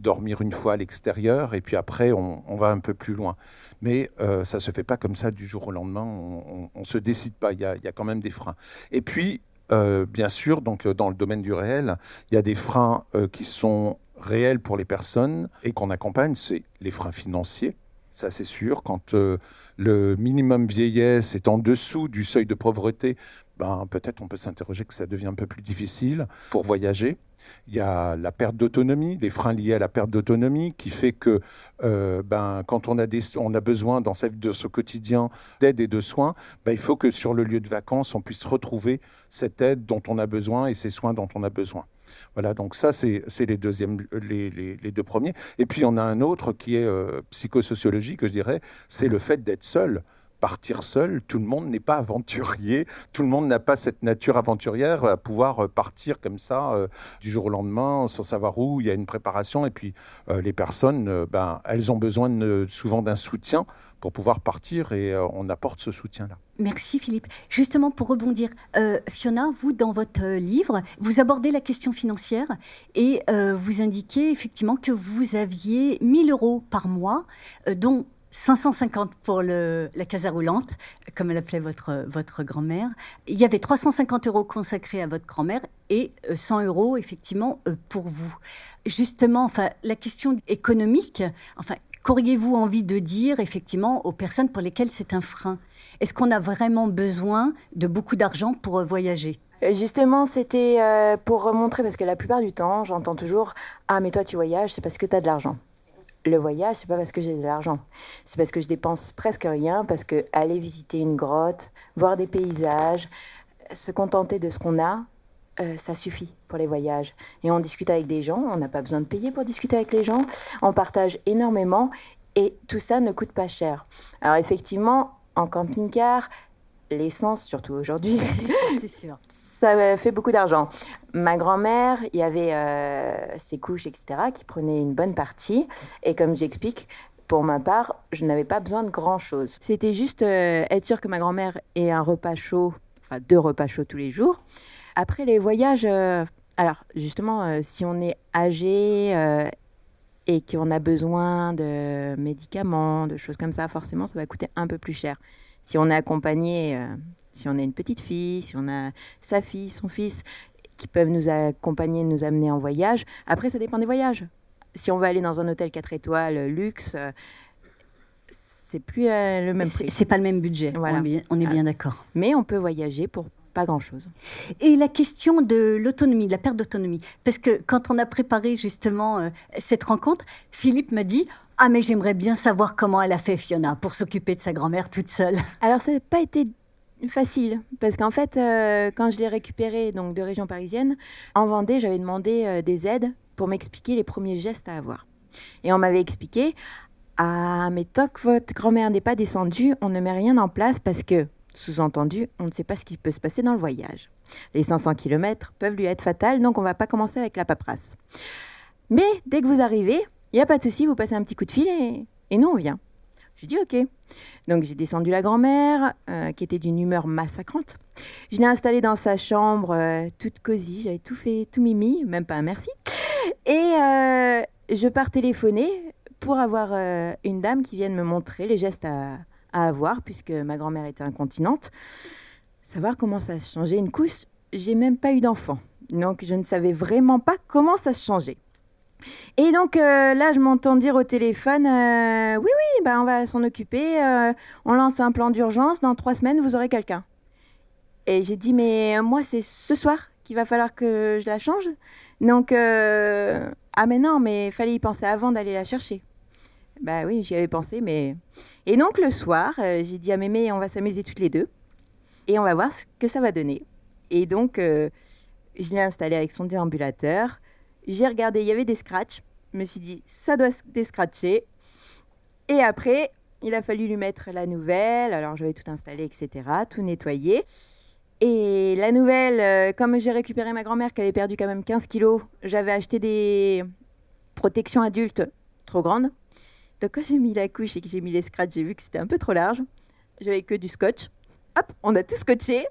dormir une fois à l'extérieur, et puis après on, va un peu plus loin. Mais euh, ça se fait pas comme ça du jour au lendemain, on, ne se décide pas, il y a, quand même des freins. Et puis, euh, bien sûr, donc dans le domaine du réel, il y a des freins euh, qui sont réels pour les personnes et qu'on accompagne, c'est les freins financiers. Ça, c'est sûr. Quand le minimum vieillesse est en dessous du seuil de pauvreté, ben, peut-être on peut s'interroger que ça devient un peu plus difficile pour voyager. Il y a la perte d'autonomie, les freins liés à la perte d'autonomie, qui fait que euh, ben, quand on a, des, on a besoin dans sa, de ce quotidien d'aide et de soins, ben, il faut que sur le lieu de vacances, on puisse retrouver cette aide dont on a besoin et ces soins dont on a besoin. Voilà, donc ça, c'est les, deuxièmes, les, les, deux premiers. Et puis, on a un autre qui est euh, psychosociologique, je dirais, c'est le fait d'être seul partir seul. Tout le monde n'est pas aventurier. Tout le monde n'a pas cette nature aventurière à pouvoir euh, partir comme ça euh, du jour au lendemain sans savoir où. Il y a une préparation et puis les personnes, ben, elles ont besoin souvent d'un soutien pour pouvoir partir et on apporte ce soutien-là. Merci Philippe. Justement, pour rebondir, euh, Fiona, vous, dans votre euh, livre, vous abordez la question financière et euh, vous indiquez effectivement que vous aviez 1000 euros par mois, dont 550 pour la casa roulante, comme elle appelait votre, votre grand-mère. Il y avait 350 euros consacrés à votre grand-mère et 100 euros, effectivement, pour vous. Justement, enfin, la question économique, enfin, qu'auriez-vous envie de dire, effectivement, aux personnes pour lesquelles c'est un frein? Est-ce qu'on a vraiment besoin de beaucoup d'argent pour euh, voyager? Euh, Justement, c'était euh, pour montrer, parce que la plupart du temps, j'entends toujours Ah, mais toi, tu voyages, c'est parce que tu as de l'argent. Le voyage, c'est pas parce que j'ai de l'argent. C'est parce que je dépense presque rien, parce que aller visiter une grotte, voir des paysages, se contenter de ce qu'on a, ça suffit pour les voyages. Et on discute avec des gens, on n'a pas besoin de payer pour discuter avec les gens, on partage énormément et tout ça ne coûte pas cher. Alors effectivement, en camping-car, l'essence, surtout aujourd'hui, <laughs> ça fait beaucoup d'argent. Ma grand-mère, il y avait euh, ses couches, etc., qui prenaient une bonne partie. Et comme j'explique, pour ma part, je n'avais pas besoin de grand-chose. C'était juste euh, être sûr que ma grand-mère ait un repas chaud, enfin deux repas chauds tous les jours. Après les voyages, euh, alors justement, si on est âgé et qu'on a besoin de médicaments, de choses comme ça, forcément, ça va coûter un peu plus cher. Si on est accompagné, euh, si on a une petite fille, si on a sa fille, son fils, qui peuvent nous accompagner, nous amener en voyage, après, ça dépend des voyages. Si on va aller dans un hôtel 4 étoiles, luxe, euh, c'est plus euh, le même prix. C'est pas le même budget, voilà. on est bien d'accord. Mais on peut voyager pour pas grand-chose. Et la question de l'autonomie, de la perte d'autonomie, parce que quand on a préparé justement euh, cette rencontre, Philippe m'a dit ah mais j'aimerais bien savoir comment elle a fait Fiona pour s'occuper de sa grand-mère toute seule. Alors ça n'a pas été facile parce qu'en fait euh, quand je l'ai récupérée donc de région parisienne en Vendée j'avais demandé euh, des aides pour m'expliquer les premiers gestes à avoir et on m'avait expliqué ah mais tant que votre grand-mère n'est pas descendue on ne met rien en place parce que sous-entendu, on ne sait pas ce qui peut se passer dans le voyage. Les 500 km peuvent lui être fatales, donc on ne va pas commencer avec la paperasse. Mais dès que vous arrivez, il n'y a pas de souci, vous passez un petit coup de fil et, nous on vient. J'ai dit ok. Donc j'ai descendu la grand-mère, euh, qui était d'une humeur massacrante. Je l'ai installée dans sa chambre, euh, toute cosy, j'avais tout fait, tout mimi, même pas un merci. Et euh, je pars téléphoner pour avoir une dame qui vienne me montrer les gestes à, à avoir, puisque ma grand-mère était incontinente. Savoir comment ça se changeait une couche, j'ai même pas eu d'enfant. Donc je ne savais vraiment pas comment ça se changeait. Et donc euh, là, je m'entends dire au téléphone, euh, oui, oui, bah, on va s'en occuper, euh, on lance un plan d'urgence, dans trois semaines, vous aurez quelqu'un. Et j'ai dit, mais moi, c'est ce soir qu'il va falloir que je la change. Donc, ah mais non, mais fallait y penser avant d'aller la chercher. Bah oui, j'y avais pensé, mais et donc le soir, j'ai dit à Mémé, on va s'amuser toutes les deux et on va voir ce que ça va donner. Et donc, je l'ai installé avec son déambulateur. J'ai regardé, il y avait des scratchs. Je me suis dit, ça doit se déscratcher. Et après, il a fallu lui mettre la nouvelle. Alors, je vais tout installer, etc., tout nettoyer. Et la nouvelle, euh, comme j'ai récupéré ma grand-mère qui avait perdu quand même 15 kilos, j'avais acheté des protections adultes trop grandes donc quand j'ai mis la couche et que j'ai mis les scratchs, j'ai vu que c'était un peu trop large. J'avais que du scotch. Hop, on a tout scotché.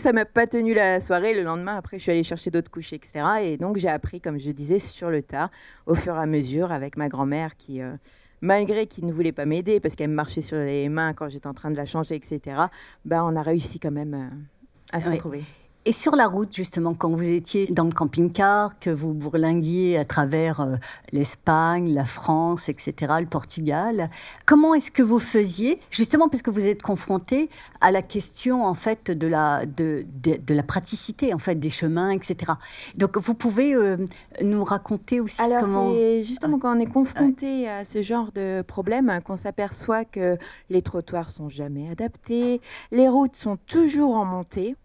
Ça m'a pas tenu la soirée. Le lendemain, après, je suis allée chercher d'autres couches, etc. Et donc, j'ai appris, comme je disais, sur le tas, au fur et à mesure, avec ma grand-mère qui, euh, malgré qu'il ne voulait pas m'aider parce qu'elle me marchait sur les mains quand j'étais en train de la changer, etc., bah, on a réussi quand même euh, à se retrouver. Et sur la route, justement, quand vous étiez dans le camping-car, que vous bourlinguiez à travers euh, l'Espagne, la France, etc., le Portugal, comment est-ce que vous faisiez, justement parce que vous êtes confronté à la question, en fait, de la, de, de, la praticité, en fait, des chemins, etc. Donc, vous pouvez euh, nous raconter aussi Alors, comment... c'est justement quand on est confronté à ce genre de problème qu'on s'aperçoit que les trottoirs sont jamais adaptés, les routes sont toujours en montée.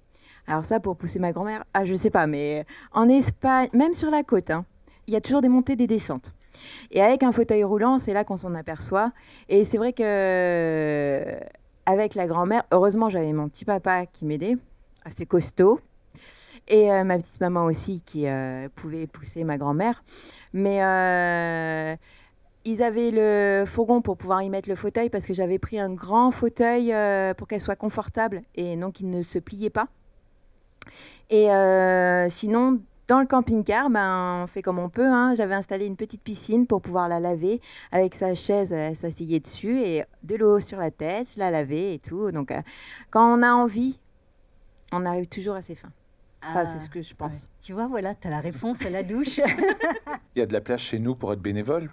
Alors ça, pour pousser ma grand-mère, ah, je sais pas, mais en Espagne, même sur la côte, hein, il y a toujours des montées, des descentes. Et avec un fauteuil roulant, c'est là qu'on s'en aperçoit. Et c'est vrai que avec la grand-mère, heureusement, j'avais mon petit papa qui m'aidait, assez costaud, et euh, ma petite maman aussi qui euh, pouvait pousser ma grand-mère. Mais euh, ils avaient le fourgon pour pouvoir y mettre le fauteuil parce que j'avais pris un grand fauteuil pour qu'elle soit confortable et donc il ne se pliait pas. Et euh, sinon, dans le camping-car, ben, on fait comme on peut. Hein. J'avais installé une petite piscine pour pouvoir la laver. Avec sa chaise, elle s'asseyait dessus et de l'eau sur la tête, je la lavais et tout. Donc, euh, quand on a envie, on arrive toujours à ses fins. Enfin, c'est ce que je pense. Tu vois, voilà, tu as la réponse à la douche. <laughs> Il y a de la place chez nous pour être bénévole.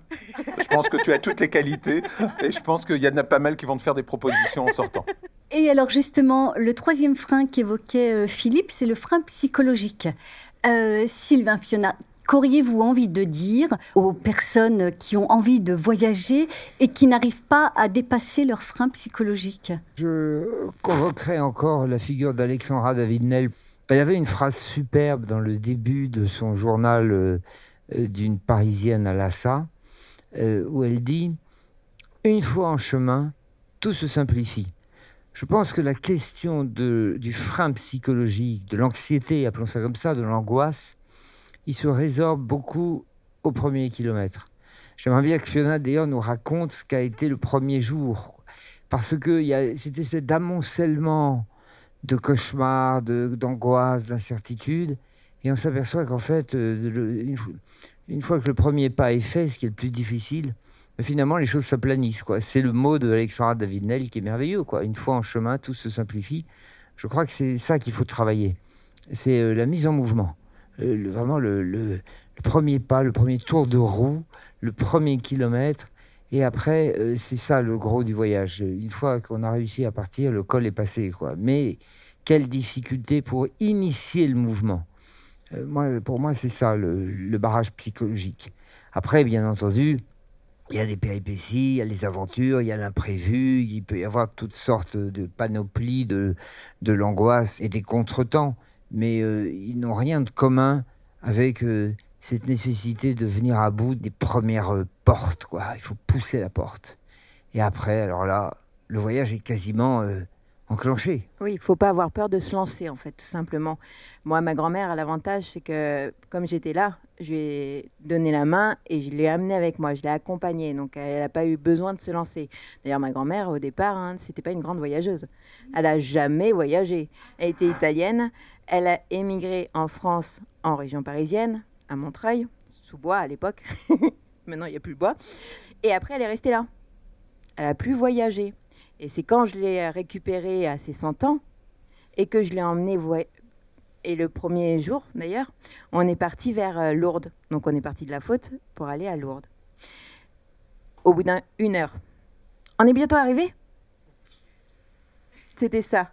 Je pense que tu as toutes les qualités et je pense qu'il y en a pas mal qui vont te faire des propositions en sortant. Et alors justement, le troisième frein qu'évoquait euh, Philippe, c'est le frein psychologique. Euh, Sylvain Fiona, qu'auriez-vous envie de dire aux personnes qui ont envie de voyager et qui n'arrivent pas à dépasser leur frein psychologique? Je convoquerai encore la figure d'Alexandra David-Nel. Il y avait une phrase superbe dans le début de son journal euh, d'une Parisienne à Lassa, où elle dit ⁇ Une fois en chemin, tout se simplifie. Je pense que la question du frein psychologique, de l'anxiété, appelons ça comme ça, de l'angoisse, il se résorbe beaucoup au premier kilomètre. J'aimerais bien que Fiona d'ailleurs nous raconte ce qu'a été le premier jour, parce qu'il y a cette espèce d'amoncellement de cauchemars, d'angoisse, d'incertitude, et on s'aperçoit qu'en fait, euh, une fois que le premier pas est fait, ce qui est le plus difficile, finalement, les choses s'aplanissent. C'est le mot de Alexandra David-Nel qui est merveilleux. Quoi. Une fois en chemin, tout se simplifie. Je crois que c'est ça qu'il faut travailler. C'est euh, la mise en mouvement. Euh, vraiment le, premier pas, le premier tour de roue, le premier kilomètre. Et après, euh, c'est ça le gros du voyage. Une fois qu'on a réussi à partir, le col est passé. Quoi. Mais quelle difficulté pour initier le mouvement. moi, pour moi, c'est ça le barrage psychologique. Après, bien entendu, il y a des péripéties, il y a les aventures, il y a l'imprévu, il peut y avoir toutes sortes de panoplies de, de l'angoisse et des contretemps, mais euh, ils n'ont rien de commun avec euh, cette nécessité de venir à bout des premières euh, portes. Quoi. Il faut pousser la porte. Et après, alors là, le voyage est quasiment enclenché. Oui, il faut pas avoir peur de se lancer, en fait, tout simplement. Moi, ma grand-mère a l'avantage, c'est que comme j'étais là, je lui ai donné la main et je l'ai amenée avec moi, je l'ai accompagnée. Donc, elle n'a pas eu besoin de se lancer. D'ailleurs, ma grand-mère, au départ, hein, c'était pas une grande voyageuse. Elle n'a jamais voyagé. Elle était italienne. Elle a émigré en France, en région parisienne, à Montreuil, sous bois à l'époque. <laughs> Maintenant, il n'y a plus de bois. Et après, elle est restée là. Elle a plus voyagé. Et c'est quand je l'ai récupérée à ses 100 ans et que je l'ai emmenée et le premier jour, d'ailleurs, on est parti vers euh, Lourdes. Donc on est parti de la faute pour aller à Lourdes. Au bout d'une heure. On est bientôt arrivé? C'était ça,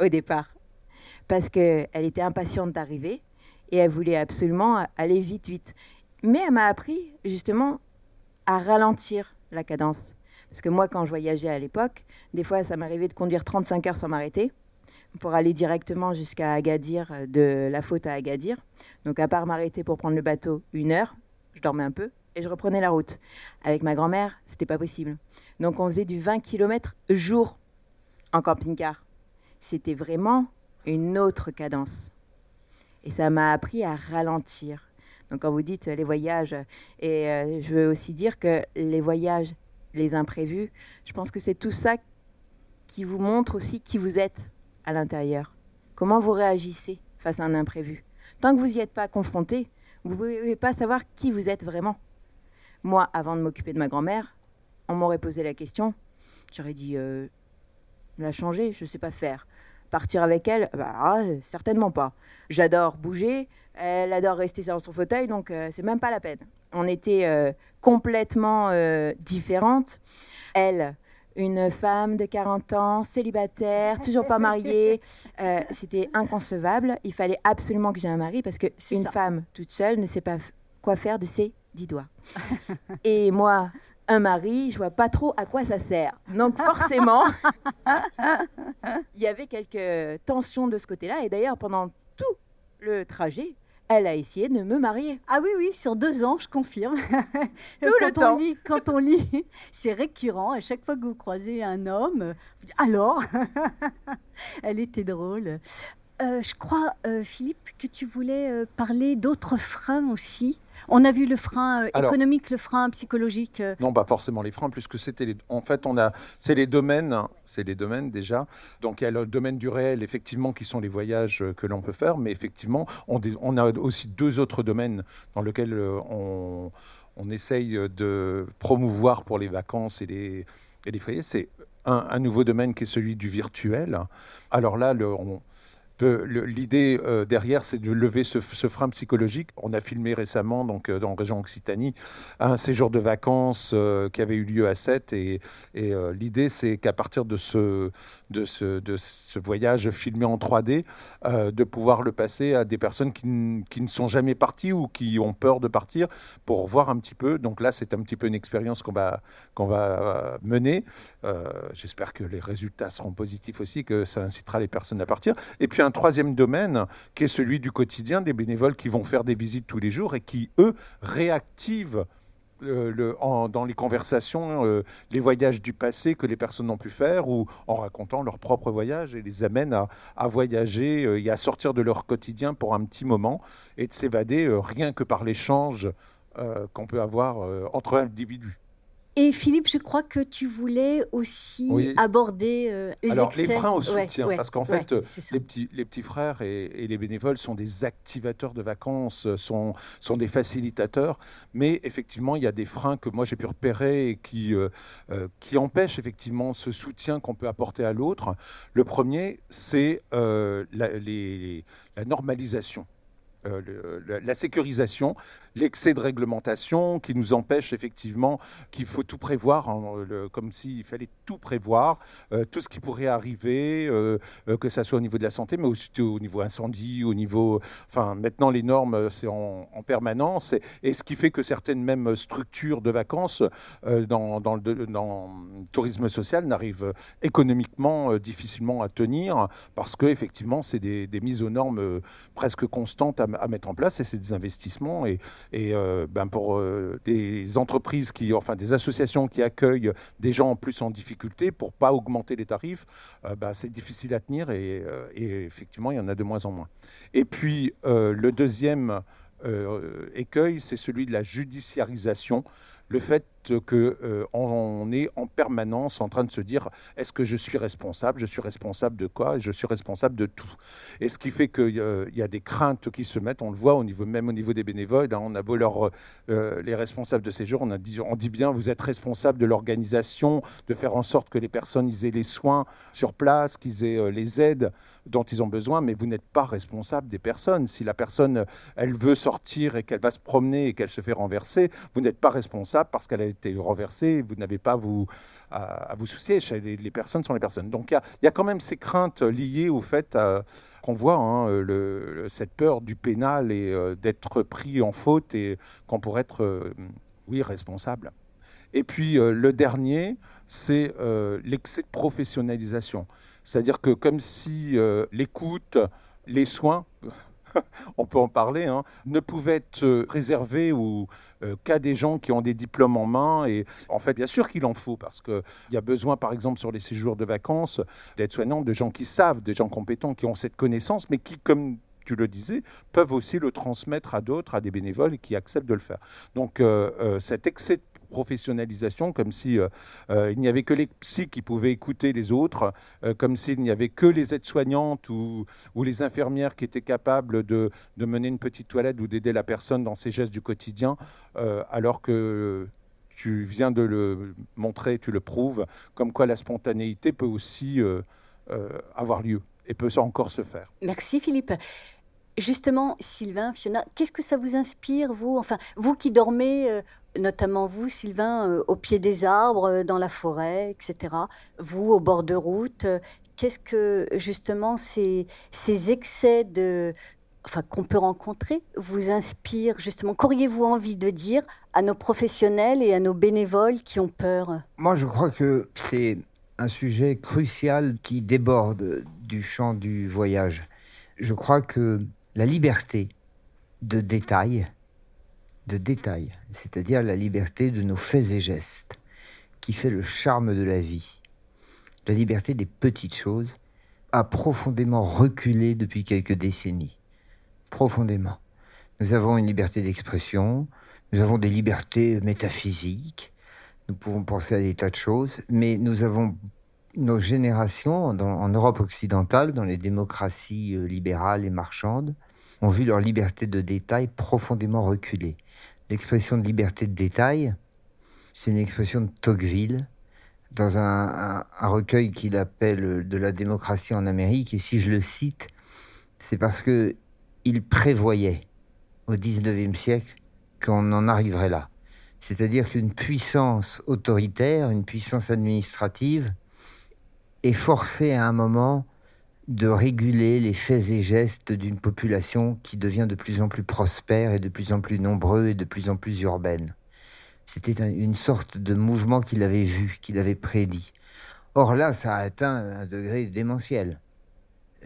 au départ. Parce qu'elle était impatiente d'arriver et elle voulait absolument aller vite, vite. Mais elle m'a appris, justement, à ralentir la cadence. Parce que moi, quand je voyageais à l'époque, des fois, ça m'arrivait de conduire 35 heures sans m'arrêter pour aller directement jusqu'à Agadir, euh, de la faute à Agadir. Donc à part m'arrêter pour prendre le bateau une heure, je dormais un peu et je reprenais la route. Avec ma grand-mère, c'était pas possible. Donc on faisait du 20 km jour en camping-car. C'était vraiment une autre cadence. Et ça m'a appris à ralentir. Donc quand vous dites les voyages, et euh, je veux aussi dire que les voyages, les imprévus, je pense que c'est tout ça qui vous montre aussi qui vous êtes à l'intérieur Comment vous réagissez face à un imprévu Tant que vous n'y êtes pas confronté, vous ne pouvez pas savoir qui vous êtes vraiment. Moi, avant de m'occuper de ma grand-mère, on m'aurait posé la question, j'aurais dit, euh, la changer, je ne sais pas faire. Partir avec elle, bah, ah, certainement pas. J'adore bouger, elle adore rester dans son fauteuil, donc euh, c'est même pas la peine. On était euh, complètement euh, différentes. Elle, une femme de 40 ans, célibataire, toujours pas mariée, c'était inconcevable. Il fallait absolument que j'ai un mari parce qu'une femme toute seule ne sait pas quoi faire de ses dix doigts. Et moi, un mari, je vois pas trop à quoi ça sert. Donc forcément, <laughs> il y avait quelques tensions de ce côté-là. Et d'ailleurs, pendant tout le trajet, elle a essayé de me marier. Ah oui, oui, sur deux ans, je confirme. <laughs> Tout quand le temps. Lit, quand on lit, <laughs> c'est récurrent. À chaque fois que vous croisez un homme, alors, elle était drôle. Euh, je crois, euh, Philippe, que tu voulais euh, parler d'autres freins aussi. On a vu le frein économique, le frein psychologique. Non, pas forcément les freins, puisque c'était les... en fait on a c'est les domaines, c'est les domaines déjà. Donc il y a le domaine du réel effectivement qui sont les voyages que l'on peut faire, mais effectivement on, on, a aussi deux autres domaines dans lesquels on, on essaye de promouvoir pour les vacances et les, et les foyers. C'est un, un, nouveau domaine qui est celui du virtuel. Alors là, le, on, L'idée euh, derrière, c'est de lever ce, frein psychologique. On a filmé récemment, donc euh, dans la région Occitanie, un séjour de vacances euh, qui avait eu lieu à Sète. Et, et l'idée, c'est qu'à partir de ce, voyage filmé en 3D, de pouvoir le passer à des personnes qui, qui, ne sont jamais parties ou qui ont peur de partir pour voir un petit peu. Donc là, c'est un petit peu une expérience qu'on va, qu'on va mener. J'espère que les résultats seront positifs aussi, que ça incitera les personnes à partir. Et puis un troisième domaine qui est celui du quotidien des bénévoles qui vont faire des visites tous les jours et qui, eux, réactivent euh, dans les conversations euh, les voyages du passé que les personnes n'ont pu faire ou en racontant leur propre voyage et les amènent à, voyager euh, et à sortir de leur quotidien pour un petit moment et de s'évader rien que par l'échange qu'on peut avoir entre individus. Et Philippe, je crois que tu voulais aussi aborder euh, les Alors, les freins au soutien, parce qu'en fait, les, petits, les petits frères et, les bénévoles sont des activateurs de vacances, sont, sont des facilitateurs, mais effectivement, il y a des freins que moi j'ai pu repérer et qui, euh, euh, qui empêchent effectivement ce soutien qu'on peut apporter à l'autre. Le premier, c'est la, la normalisation. la sécurisation l'excès de réglementation qui nous empêche effectivement qu'il faut tout prévoir, hein, comme s'il fallait tout prévoir, euh, tout ce qui pourrait arriver, euh, euh, que ça soit au niveau de la santé, mais aussi au niveau incendie, au niveau... Enfin, maintenant, les normes, c'est en, permanence, et, ce qui fait que certaines mêmes structures de vacances dans, dans, le, dans, tourisme social n'arrivent économiquement difficilement à tenir, parce que effectivement, c'est des, mises aux normes presque constantes à, mettre en place, et c'est des investissements, et euh, ben pour euh, des entreprises qui, enfin des associations qui accueillent des gens en plus en difficulté, pour pas augmenter les tarifs, euh, ben, c'est difficile à tenir et, et, effectivement il y en a de moins en moins. Et puis le deuxième écueil, c'est celui de la judiciarisation le fait qu'on euh, est en permanence en train de se dire est-ce que je suis responsable? Je suis responsable de quoi? Je suis responsable de tout. Et ce qui fait qu'il y a des craintes qui se mettent, on le voit au niveau, même au niveau des bénévoles, hein, on a beau leur, euh, les responsables de ces jours, on, dit, on dit bien vous êtes responsable de l'organisation, de faire en sorte que les personnes aient les soins sur place, qu'ils aient euh, les aides dont ils ont besoin, mais vous n'êtes pas responsable des personnes. Si la personne, elle veut sortir et qu'elle va se promener et qu'elle se fait renverser, vous n'êtes pas responsable parce qu'elle a été renversée, vous n'avez pas à, vous soucier. Les, personnes sont les personnes. Donc il y, a quand même ces craintes liées au fait qu'on voit hein, cette peur du pénal et euh, d'être pris en faute et qu'on pourrait être, euh, oui, responsable. Et puis euh, le dernier, c'est l'excès de professionnalisation. C'est-à-dire que comme si euh, l'écoute, les soins, <laughs> on peut en parler, hein, ne pouvaient être euh, réservés ou euh, qu'à des gens qui ont des diplômes en main. Et en fait, bien sûr qu'il en faut, parce qu'il y a besoin, par exemple, sur les séjours de vacances, d'être soignants, de gens qui savent, des gens compétents, qui ont cette connaissance, mais qui, comme tu le disais, peuvent aussi le transmettre à d'autres, à des bénévoles qui acceptent de le faire. Donc cet excès professionnalisation, comme si euh, euh, il n'y avait que les psys qui pouvaient écouter les autres, euh, comme s'il n'y avait que les aides-soignantes ou, ou, les infirmières qui étaient capables de, de mener une petite toilette ou d'aider la personne dans ses gestes du quotidien, alors que tu viens de le montrer, tu le prouves, comme quoi la spontanéité peut aussi avoir lieu. et peut encore se faire. Merci Philippe. Justement, Sylvain, Fiona, qu'est-ce que ça vous inspire, vous? Enfin, vous qui dormez, euh, notamment vous, Sylvain, euh, au pied des arbres, euh, dans la forêt, etc. Vous, au bord de route, qu'est-ce que, justement, ces, ces excès de, enfin, qu'on peut rencontrer vous inspirent, justement? Qu'auriez-vous envie de dire à nos professionnels et à nos bénévoles qui ont peur? Moi, je crois que c'est un sujet crucial qui déborde du champ du voyage. Je crois que la liberté de détail, de détail, c'est-à-dire la liberté de nos faits et gestes, qui fait le charme de la vie, la liberté des petites choses, a profondément reculé depuis quelques décennies. Profondément. Nous avons une liberté d'expression, nous avons des libertés métaphysiques, nous pouvons penser à des tas de choses, mais nous avons nos générations en Europe occidentale, dans les démocraties euh, libérales et marchandes, ont vu leur liberté de détail profondément reculer. L'expression de liberté de détail, c'est une expression de Tocqueville dans un, recueil qu'il appelle de la démocratie en Amérique. Et si je le cite, c'est parce que il prévoyait au XIXe siècle qu'on en arriverait là. C'est-à-dire qu'une puissance autoritaire, une puissance administrative, est forcé à un moment de réguler les faits et gestes d'une population qui devient de plus en plus prospère et de plus en plus nombreux et de plus en plus urbaine. C'était une sorte de mouvement qu'il avait vu, qu'il avait prédit. Or là, ça a atteint un degré démentiel.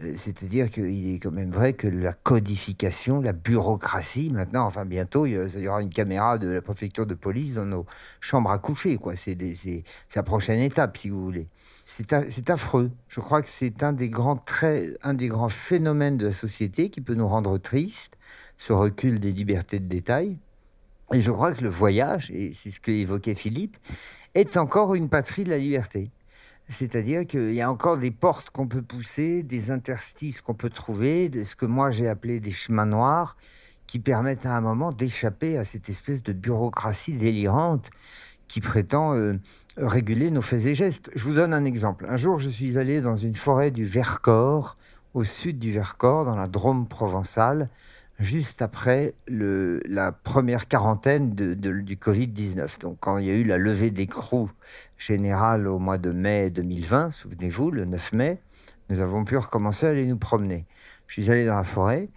Euh, c'est-à-dire qu'il est quand même vrai que la codification, la bureaucratie, maintenant, enfin bientôt, il y aura une caméra de la préfecture de police dans nos chambres à coucher. quoi. C'est la prochaine étape, si vous voulez. C'est affreux. Je crois que c'est un des grands traits, un des grands phénomènes de la société qui peut nous rendre tristes, ce recul des libertés de détail. Et je crois que le voyage, et c'est ce qu'évoquait Philippe, est encore une patrie de la liberté. C'est-à-dire qu'il y a encore des portes qu'on peut pousser, des interstices qu'on peut trouver, ce que moi j'ai appelé des chemins noirs, qui permettent à un moment d'échapper à cette espèce de bureaucratie délirante qui prétend euh, réguler nos faits et gestes. Je vous donne un exemple. Un jour, je suis allé dans une forêt du Vercors, au sud du Vercors, dans la Drôme provençale, juste après la première quarantaine de, du Covid-19. Donc, quand il y a eu la levée d'écrou générale au mois de mai 2020, souvenez-vous, le 9 mai, nous avons pu recommencer à aller nous promener. Je suis allé dans la forêt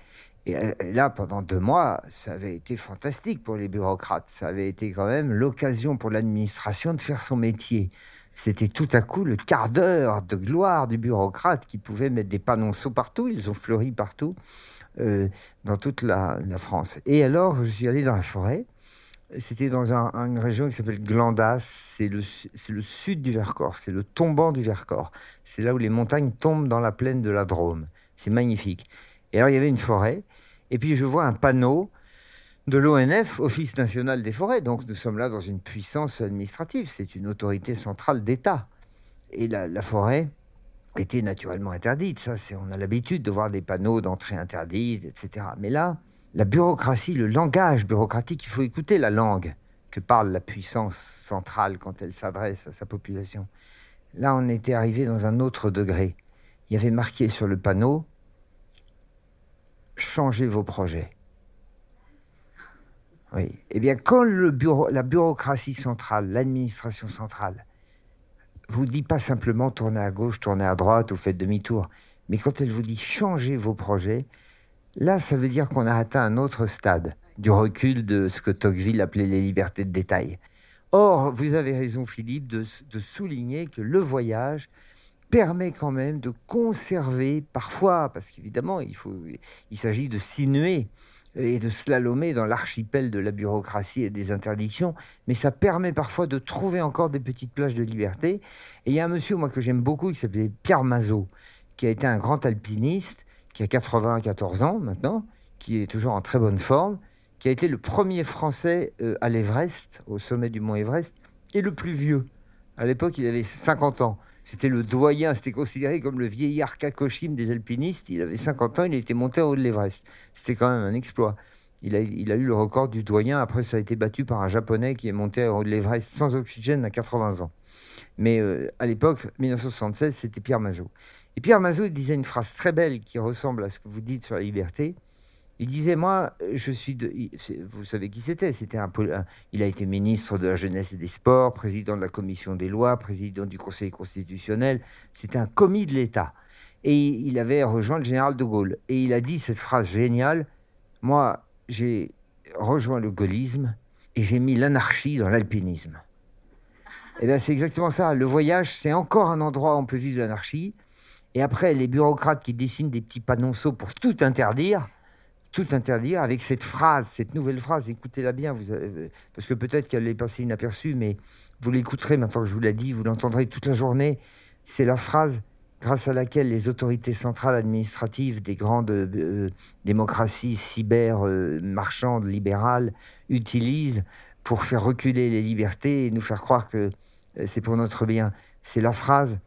et là, pendant deux mois, ça avait été fantastique pour les bureaucrates. Ça avait été quand même l'occasion pour l'administration de faire son métier. C'était tout à coup le quart d'heure de gloire du bureaucrate qui pouvait mettre des panonceaux partout. Ils ont fleuri partout euh, dans toute la, France. Et alors, je suis allé dans la forêt. C'était dans une région qui s'appelle Glandas. C'est le, le sud du Vercors. C'est le tombant du Vercors. C'est là où les montagnes tombent dans la plaine de la Drôme. C'est magnifique. Et alors, il y avait une forêt. Et puis, je vois un panneau de l'ONF, Office national des forêts. Donc, nous sommes là dans une puissance administrative. C'est une autorité centrale d'État. Et la, forêt était naturellement interdite. Ça, on a l'habitude de voir des panneaux d'entrée interdite, etc. Mais là, la bureaucratie, le langage bureaucratique, il faut écouter la langue que parle la puissance centrale quand elle s'adresse à sa population. Là, on était arrivé dans un autre degré. Il y avait marqué sur le panneau changer vos projets. Oui. Eh bien, quand le bureau, la bureaucratie centrale, l'administration centrale, vous dit pas simplement tournez à gauche, tournez à droite ou faites demi-tour, mais quand elle vous dit changer vos projets, là, ça veut dire qu'on a atteint un autre stade du recul de ce que Tocqueville appelait les libertés de détail. Or, vous avez raison, Philippe, de souligner que le voyage, permet quand même de conserver parfois, parce qu'évidemment, il, faut, il s'agit de sinuer et de slalomer dans l'archipel de la bureaucratie et des interdictions, mais ça permet parfois de trouver encore des petites plages de liberté. Et il y a un monsieur, moi, que j'aime beaucoup, qui s'appelait Pierre Mazot, qui a été un grand alpiniste, qui a 94 ans maintenant, qui est toujours en très bonne forme, qui a été le premier Français euh, à l'Everest, au sommet du mont Everest, et le plus vieux. À l'époque, il avait 50 ans. C'était le doyen, c'était considéré comme le vieillard Kakoshim des alpinistes. Il avait 50 ans, il était monté en haut de l'Everest. C'était quand même un exploit. Il a, eu le record du doyen. Après, ça a été battu par un japonais qui est monté en haut de l'Everest sans oxygène à 80 ans. Mais à l'époque, 1976, c'était Pierre Mazot. Et Pierre Mazot disait une phrase très belle qui ressemble à ce que vous dites sur la liberté. Il disait moi, je suis de, vous savez qui c'était C'était un, il a été ministre de la jeunesse et des sports, président de la commission des lois, président du Conseil constitutionnel. C'était un commis de l'État. Et il avait rejoint le général de Gaulle. Et il a dit cette phrase géniale moi, j'ai rejoint le gaullisme et j'ai mis l'anarchie dans l'alpinisme. Eh bien, c'est exactement ça. Le voyage, c'est encore un endroit où on peut vivre l'anarchie. Et après, les bureaucrates qui dessinent des petits panonceaux pour tout interdire, tout interdire avec cette phrase, cette nouvelle phrase, écoutez-la bien, vous parce que peut-être qu'elle est passée inaperçue, mais vous l'écouterez maintenant que je vous l'ai dit, vous l'entendrez toute la journée. C'est la phrase grâce à laquelle les autorités centrales administratives des grandes euh, démocraties cyber euh, marchandes libérales utilisent pour faire reculer les libertés et nous faire croire que euh, c'est pour notre bien. C'est la phrase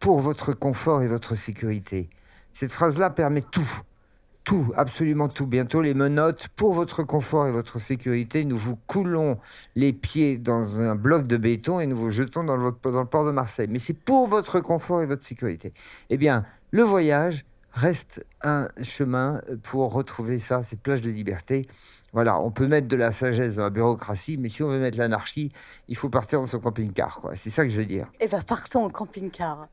pour votre confort et votre sécurité. Cette phrase-là permet tout tout, absolument tout. Bientôt les menottes pour votre confort et votre sécurité. Nous vous coulons les pieds dans un bloc de béton et nous vous jetons dans le, dans le port de Marseille. Mais c'est pour votre confort et votre sécurité. Eh bien, le voyage reste un chemin pour retrouver ça, cette plage de liberté. Voilà, on peut mettre de la sagesse dans la bureaucratie, mais si on veut mettre l'anarchie, il faut partir dans son camping-car. C'est ça que je veux dire. Eh bien, partons en camping-car.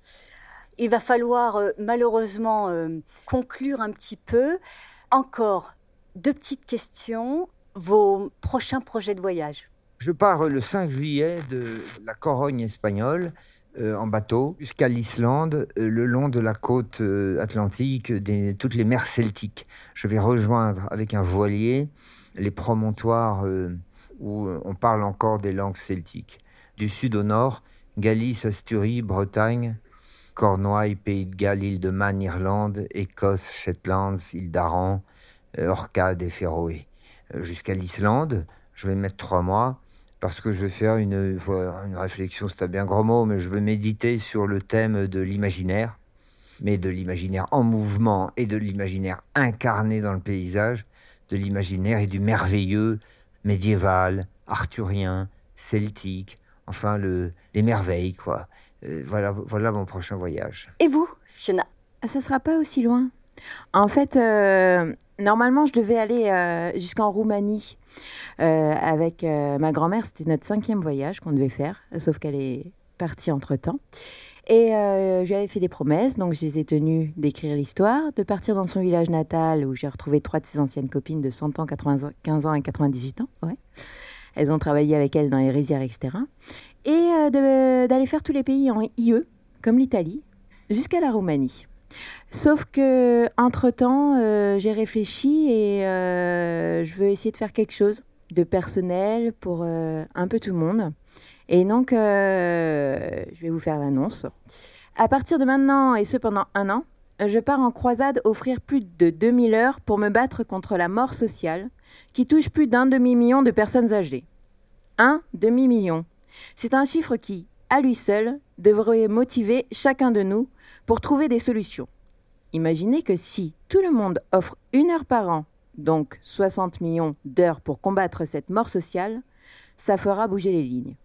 Il va falloir euh, malheureusement euh, conclure un petit peu. Encore deux petites questions. Vos prochains projets de voyage Je pars le 5 juillet de la Corogne espagnole euh, en bateau jusqu'à l'Islande, le long de la côte atlantique, des, toutes les mers celtiques. Je vais rejoindre avec un voilier les promontoires où on parle encore des langues celtiques. Du sud au nord, Galice, Asturie, Bretagne, Cornouailles, Pays de Galles, île de Man, Irlande, Écosse, Shetlands, île d'Aran, euh, Orcade et Féroé. Euh, jusqu'à l'Islande, je vais mettre trois mois parce que je vais faire une, une réflexion, c'est un bien gros mot, mais je veux méditer sur le thème de l'imaginaire, mais de l'imaginaire en mouvement et de l'imaginaire incarné dans le paysage, de l'imaginaire et du merveilleux médiéval, arthurien, celtique, enfin le, les merveilles, quoi. Euh, voilà, voilà mon prochain voyage. Et vous, Fiona? Ah, Ça sera pas aussi loin. En fait, euh, normalement, je devais aller euh, jusqu'en Roumanie avec ma grand-mère. C'était notre cinquième voyage qu'on devait faire, sauf qu'elle est partie entre-temps. Et je lui avais fait des promesses, donc je les ai tenues d'écrire l'histoire, de partir dans son village natal où j'ai retrouvé trois de ses anciennes copines de 100 ans, 95 ans et 98 ans. Ouais. Elles ont travaillé avec elle dans les rizières, etc et euh, d'aller faire tous les pays en IE, comme l'Italie, jusqu'à la Roumanie. Sauf que entre temps, euh, j'ai réfléchi et euh, je veux essayer de faire quelque chose de personnel pour un peu tout le monde. Et donc, je vais vous faire l'annonce. À partir de maintenant, et ce pendant un an, je pars en croisade offrir plus de 2000 heures pour me battre contre la mort sociale qui touche plus d'un demi-million de personnes âgées. Un demi-million. C'est un chiffre qui, à lui seul, devrait motiver chacun de nous pour trouver des solutions. Imaginez que si tout le monde offre une heure par an, donc 60 millions d'heures pour combattre cette mort sociale, ça fera bouger les lignes.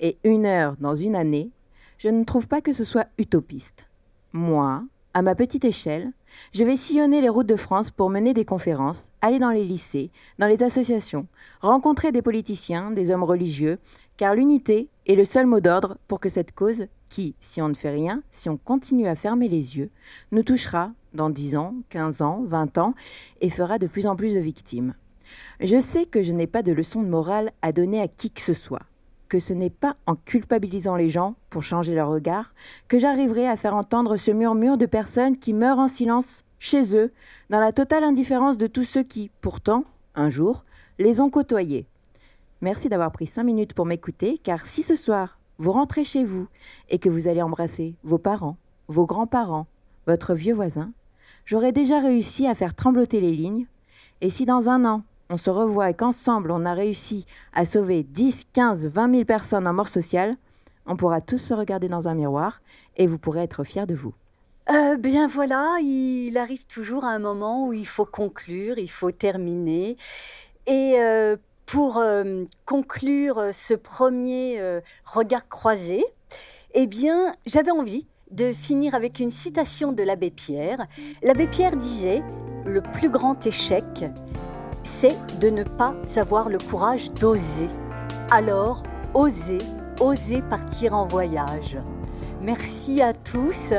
Et une heure dans une année, je ne trouve pas que ce soit utopiste. Moi, à ma petite échelle, je vais sillonner les routes de France pour mener des conférences, aller dans les lycées, dans les associations, rencontrer des politiciens, des hommes religieux, car l'unité est le seul mot d'ordre pour que cette cause, qui, si on ne fait rien, si on continue à fermer les yeux, nous touchera dans 10 ans, 15 ans, 20 ans, et fera de plus en plus de victimes. Je sais que je n'ai pas de leçon de morale à donner à qui que ce soit, que ce n'est pas en culpabilisant les gens pour changer leur regard que j'arriverai à faire entendre ce murmure de personnes qui meurent en silence chez eux, dans la totale indifférence de tous ceux qui, pourtant, un jour, les ont côtoyés. Merci d'avoir pris cinq minutes pour m'écouter, car si ce soir, vous rentrez chez vous et que vous allez embrasser vos parents, vos grands-parents, votre vieux voisin, j'aurai déjà réussi à faire trembloter les lignes, et si dans un an, on se revoit et qu'ensemble on a réussi à sauver 10, 15, 20 000 personnes en mort sociale, on pourra tous se regarder dans un miroir et vous pourrez être fiers de vous. Euh, bien voilà, il arrive toujours un moment où il faut conclure, il faut terminer. Et euh, pour euh, conclure ce premier euh, regard croisé, Eh bien, j'avais envie de finir avec une citation de l'abbé Pierre. L'abbé Pierre disait Le plus grand échec, c'est de ne pas avoir le courage d'oser. Alors, osez, osez partir en voyage. Merci à tous.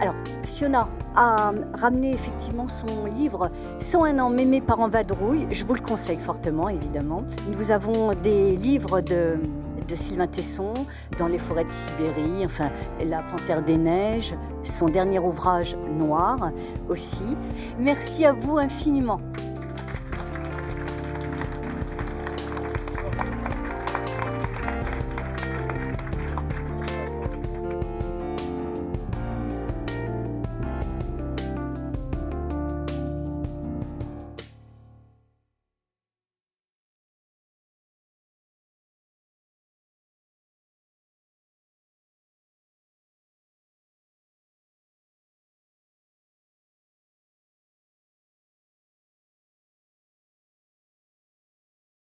Alors, Fiona a ramené effectivement son livre 101 ans, mais mes parents vadrouille. Je vous le conseille fortement, évidemment. Nous avons des livres de de Sylvain Tesson, Dans les forêts de Sibérie, enfin La Panthère des Neiges, son dernier ouvrage Noir aussi. Merci à vous infiniment